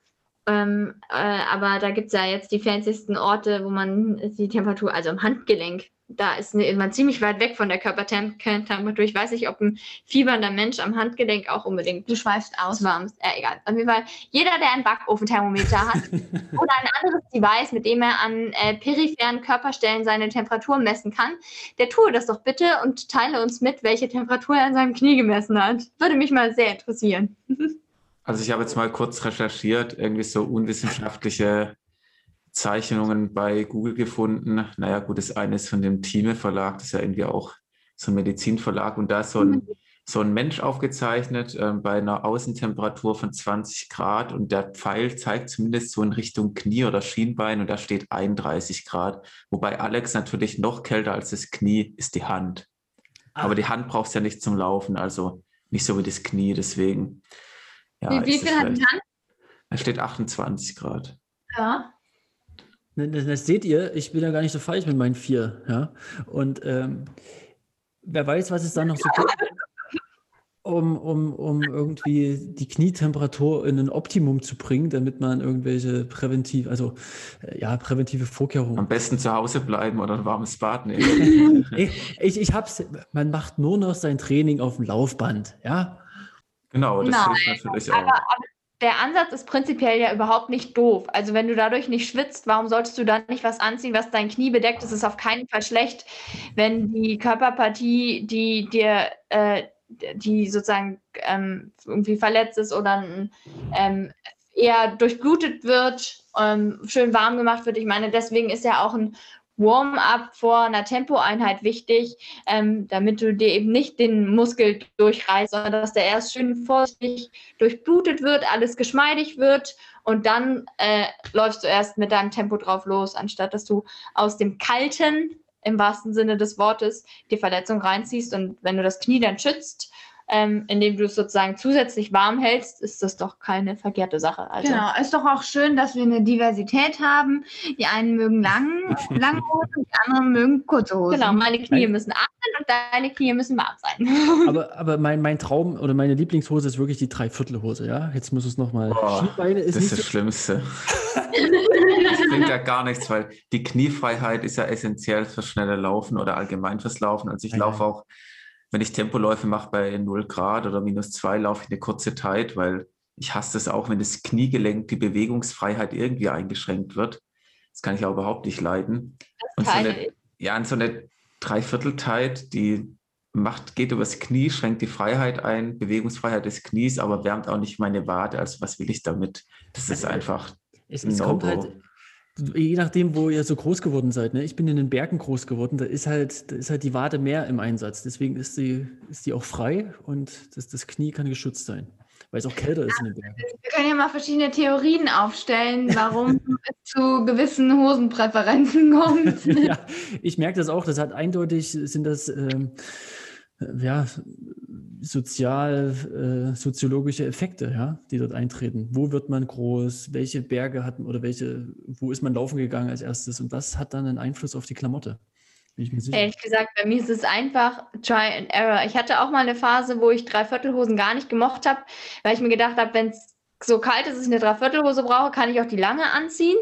Speaker 2: ähm, äh, aber da gibt es ja jetzt die fancysten Orte, wo man die Temperatur, also im Handgelenk, da ist man ziemlich weit weg von der Körpertemperatur. Ich weiß nicht, ob ein fiebernder Mensch am Handgelenk auch unbedingt.
Speaker 4: Du schweifst aus.
Speaker 2: Warm ist. Äh, egal. Auf jeden Fall, jeder, der ein Backofenthermometer hat oder ein anderes Device, mit dem er an äh, peripheren Körperstellen seine Temperatur messen kann, der tue das doch bitte und teile uns mit, welche Temperatur er an seinem Knie gemessen hat. Würde mich mal sehr interessieren.
Speaker 3: Also ich habe jetzt mal kurz recherchiert, irgendwie so unwissenschaftliche Zeichnungen bei Google gefunden. Naja, gut, das eine ist von dem Thieme Verlag, das ist ja irgendwie auch so ein Medizinverlag und da ist so ein, mhm. so ein Mensch aufgezeichnet äh, bei einer Außentemperatur von 20 Grad und der Pfeil zeigt zumindest so in Richtung Knie oder Schienbein und da steht 31 Grad. Wobei Alex natürlich noch kälter als das Knie ist die Hand. Aber die Hand brauchst ja nicht zum Laufen, also nicht so wie das Knie, deswegen.
Speaker 2: Ja, wie, wie viel hat die Hand?
Speaker 3: Da steht 28 Grad.
Speaker 2: Ja.
Speaker 1: Das, ne, das, seht ihr, ich bin ja gar nicht so falsch mit meinen vier. Ja? Und ähm, wer weiß, was es dann noch so gibt, um, um, um irgendwie die Knietemperatur in ein Optimum zu bringen, damit man irgendwelche präventiv, also äh, ja, präventive Vorkehrungen.
Speaker 3: Am besten zu Hause bleiben oder ein warmes Bad nehmen.
Speaker 1: ich, ich, ich hab's, man macht nur noch sein Training auf dem Laufband, ja.
Speaker 3: Genau, das Nein, hilft natürlich auch. Aber, aber
Speaker 2: der Ansatz ist prinzipiell ja überhaupt nicht doof. Also wenn du dadurch nicht schwitzt, warum solltest du dann nicht was anziehen, was dein Knie bedeckt? Das ist auf keinen Fall schlecht, wenn die Körperpartie, die dir, äh, die sozusagen ähm, irgendwie verletzt ist oder ähm, eher durchblutet wird, ähm, schön warm gemacht wird. Ich meine, deswegen ist ja auch ein Warm-up vor einer Tempoeinheit wichtig, ähm, damit du dir eben nicht den Muskel durchreißt, sondern dass der erst schön vorsichtig durchblutet wird, alles geschmeidig wird und dann äh, läufst du erst mit deinem Tempo drauf los, anstatt dass du aus dem Kalten im wahrsten Sinne des Wortes die Verletzung reinziehst und wenn du das Knie dann schützt, ähm, indem du es sozusagen zusätzlich warm hältst, ist das doch keine verkehrte Sache.
Speaker 4: Also. Genau, ist doch auch schön, dass wir eine Diversität haben. Die einen mögen lang, lange Hosen, die anderen mögen kurze Hosen.
Speaker 2: Genau, meine Knie mein, müssen atmen und deine Knie müssen warm sein.
Speaker 1: Aber, aber mein, mein Traum oder meine Lieblingshose ist wirklich die Dreiviertelhose, ja? Jetzt muss es nochmal.
Speaker 3: Schienbeine ist das ist das so Schlimmste. das bringt ja gar nichts, weil die Kniefreiheit ist ja essentiell fürs schnelle Laufen oder allgemein fürs Laufen. Also ich ja, laufe auch wenn ich Tempoläufe mache bei 0 Grad oder minus 2, laufe ich eine kurze Zeit, weil ich hasse es auch, wenn das Kniegelenk, die Bewegungsfreiheit irgendwie eingeschränkt wird. Das kann ich auch überhaupt nicht leiden. Und so eine, ja, und so eine Dreiviertelzeit, die macht, geht übers Knie, schränkt die Freiheit ein, Bewegungsfreiheit des Knies, aber wärmt auch nicht meine Wade. Also was will ich damit? Das ist einfach.
Speaker 1: Es, es kommt halt, Je nachdem, wo ihr so groß geworden seid. Ne? Ich bin in den Bergen groß geworden, da ist halt, da ist halt die Wade mehr im Einsatz. Deswegen ist die, ist die auch frei und das, das Knie kann geschützt sein, weil es auch kälter ist in den Bergen.
Speaker 4: Wir können ja mal verschiedene Theorien aufstellen, warum es zu gewissen Hosenpräferenzen kommt.
Speaker 1: ja, ich merke das auch. Das hat eindeutig, sind das ähm, ja, sozial, äh, soziologische Effekte, ja, die dort eintreten. Wo wird man groß? Welche Berge hat man oder welche, wo ist man laufen gegangen als erstes? Und das hat dann einen Einfluss auf die Klamotte.
Speaker 2: Ehrlich gesagt, bei mir ist es einfach Try and Error. Ich hatte auch mal eine Phase, wo ich Dreiviertelhosen gar nicht gemocht habe, weil ich mir gedacht habe, wenn es so kalt ist, dass ich eine Dreiviertelhose brauche, kann ich auch die lange anziehen.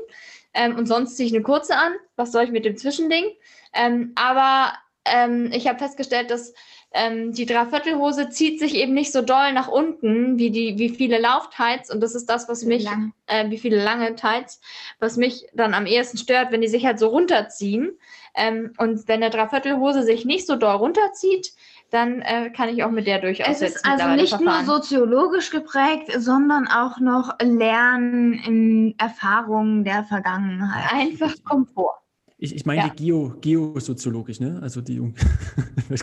Speaker 2: Ähm, und sonst ziehe ich eine kurze an. Was soll ich mit dem Zwischending? Ähm, aber ähm, ich habe festgestellt, dass ähm, die Dreiviertelhose zieht sich eben nicht so doll nach unten wie die, wie viele Lauftights und das ist das, was mich, äh, wie viele lange Tights, was mich dann am ehesten stört, wenn die sich halt so runterziehen. Ähm, und wenn eine Dreiviertelhose sich nicht so doll runterzieht, dann äh, kann ich auch mit der durchaus.
Speaker 4: Es ist also nicht nur soziologisch geprägt, sondern auch noch Lernen in Erfahrungen der Vergangenheit.
Speaker 2: Einfach Komfort.
Speaker 1: Ich, ich meine ja. Geo, geosoziologisch, ne? Also die Jung.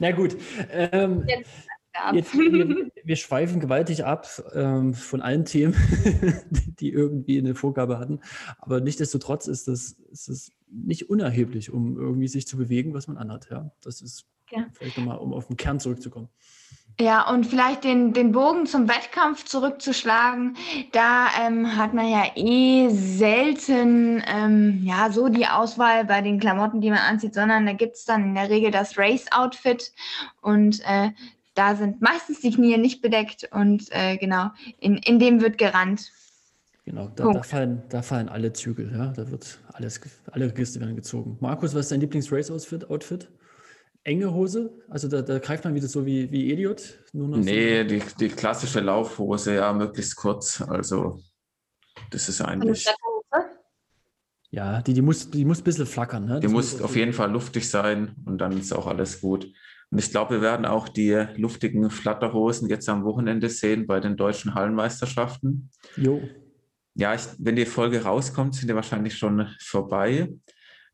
Speaker 1: Na gut. Ähm, jetzt, jetzt, wir, wir, schweifen gewaltig ab ähm, von allen Themen, die irgendwie eine Vorgabe hatten. Aber nichtsdestotrotz ist das, ist das nicht unerheblich, um irgendwie sich zu bewegen, was man anhat. Ja? Das ist ja. vielleicht nochmal, um auf den Kern zurückzukommen.
Speaker 4: Ja, und vielleicht den, den Bogen zum Wettkampf zurückzuschlagen, da ähm, hat man ja eh selten ähm, ja, so die Auswahl bei den Klamotten, die man anzieht, sondern da gibt es dann in der Regel das Race-Outfit und äh, da sind meistens die Knie nicht bedeckt und äh, genau, in, in dem wird gerannt.
Speaker 1: Genau, da, da, fallen, da fallen alle Zügel, ja, da wird alles, alle Register werden gezogen. Markus, was ist dein Lieblings-Race-Outfit? Outfit? Enge Hose? Also da, da, greift man wieder so wie, wie Elliot?
Speaker 3: Nur noch nee, so. die, die klassische Laufhose, ja, möglichst kurz. Also das ist eigentlich.
Speaker 1: Ja, die, die, muss, die muss ein bisschen flackern. Ne?
Speaker 3: Die muss auf jeden Fall luftig sein und dann ist auch alles gut. Und ich glaube, wir werden auch die luftigen Flatterhosen jetzt am Wochenende sehen bei den deutschen Hallenmeisterschaften. Jo. Ja, ich, wenn die Folge rauskommt, sind die wahrscheinlich schon vorbei.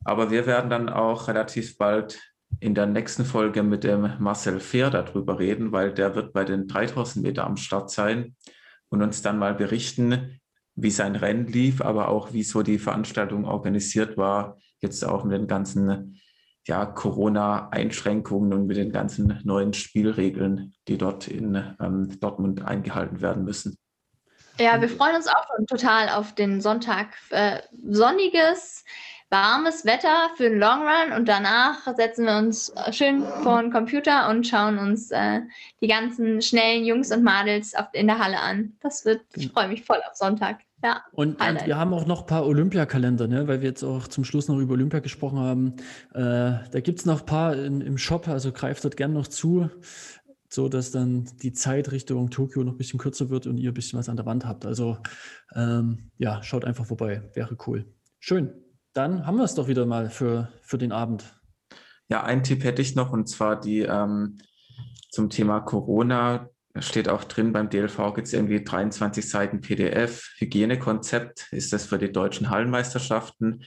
Speaker 3: Aber wir werden dann auch relativ bald in der nächsten Folge mit dem Marcel Fehr darüber reden, weil der wird bei den 3000 Meter am Start sein und uns dann mal berichten, wie sein Rennen lief, aber auch wie so die Veranstaltung organisiert war, jetzt auch mit den ganzen ja, Corona-Einschränkungen und mit den ganzen neuen Spielregeln, die dort in ähm, Dortmund eingehalten werden müssen.
Speaker 2: Ja, wir freuen uns auch schon total auf den Sonntag. Äh, sonniges, warmes Wetter für den Long Run und danach setzen wir uns schön vor den Computer und schauen uns äh, die ganzen schnellen Jungs und Madels auf, in der Halle an. Das wird, ich freue mich voll auf Sonntag. Ja,
Speaker 1: und, und, wir haben auch noch ein paar Olympiakalender, ne? weil wir jetzt auch zum Schluss noch über Olympia gesprochen haben. Äh, da gibt es noch ein paar in, im Shop, also greift dort gerne noch zu, so dass dann die Zeit Richtung Tokio noch ein bisschen kürzer wird und ihr ein bisschen was an der Wand habt. Also ähm, ja, schaut einfach vorbei, wäre cool. Schön. Dann haben wir es doch wieder mal für, für den Abend.
Speaker 3: Ja, einen Tipp hätte ich noch und zwar die ähm, zum Thema Corona. Da steht auch drin beim DLV gibt es irgendwie 23 Seiten PDF. Hygienekonzept ist das für die deutschen Hallenmeisterschaften.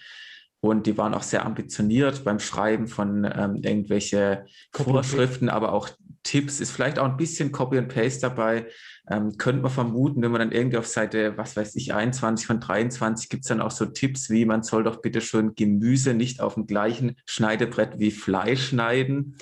Speaker 3: Und die waren auch sehr ambitioniert beim Schreiben von ähm, irgendwelche Vorschriften, aber auch Tipps. Ist vielleicht auch ein bisschen Copy and Paste dabei. Ähm, könnte man vermuten, wenn man dann irgendwie auf Seite, was weiß ich, 21 von 23 gibt es dann auch so Tipps wie, man soll doch bitte schon Gemüse nicht auf dem gleichen Schneidebrett wie Fleisch schneiden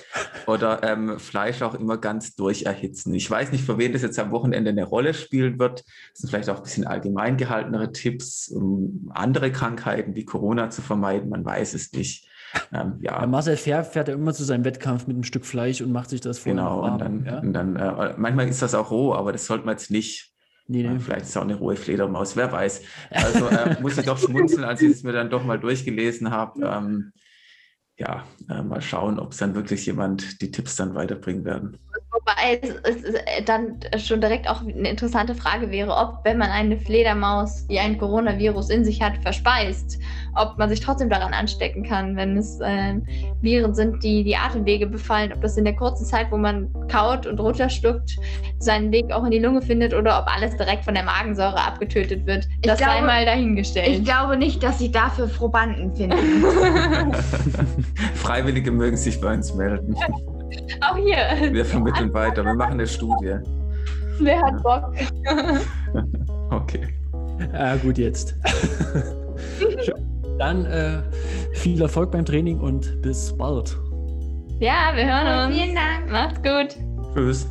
Speaker 3: oder ähm, Fleisch auch immer ganz durcherhitzen. Ich weiß nicht, für wen das jetzt am Wochenende eine Rolle spielen wird. Das sind vielleicht auch ein bisschen allgemein gehaltenere Tipps, um andere Krankheiten wie Corona zu vermeiden. Man weiß es nicht.
Speaker 1: Ähm, ja. Marcel Fair fährt ja immer zu seinem Wettkampf mit einem Stück Fleisch und macht sich das
Speaker 3: vor. Genau, und dann, ja? und dann äh, manchmal ist das auch roh, aber das sollte man jetzt nicht. Nee, nee. Vielleicht ist es auch eine rohe Fledermaus, wer weiß. Also äh, muss ich doch schmunzeln, als ich es mir dann doch mal durchgelesen habe. Ähm, ja, äh, mal schauen, ob es dann wirklich jemand die Tipps dann weiterbringen werden.
Speaker 2: Wobei es, es, dann schon direkt auch eine interessante Frage wäre, ob, wenn man eine Fledermaus, die ein Coronavirus in sich hat, verspeist, ob man sich trotzdem daran anstecken kann, wenn es äh, Viren sind, die die Atemwege befallen, ob das in der kurzen Zeit, wo man kaut und runterschluckt, seinen Weg auch in die Lunge findet oder ob alles direkt von der Magensäure abgetötet wird. Das sei mal dahingestellt.
Speaker 4: Ich glaube nicht, dass sie dafür Probanden finden.
Speaker 3: Freiwillige mögen sich bei uns melden.
Speaker 2: Auch hier.
Speaker 3: Wir vermitteln weiter. Wir machen eine Studie.
Speaker 2: Wer hat Bock?
Speaker 3: okay.
Speaker 1: Ah, gut, jetzt. Dann äh, viel Erfolg beim Training und bis bald.
Speaker 2: Ja, wir hören uns.
Speaker 4: Vielen Dank.
Speaker 2: Macht's gut.
Speaker 3: Tschüss.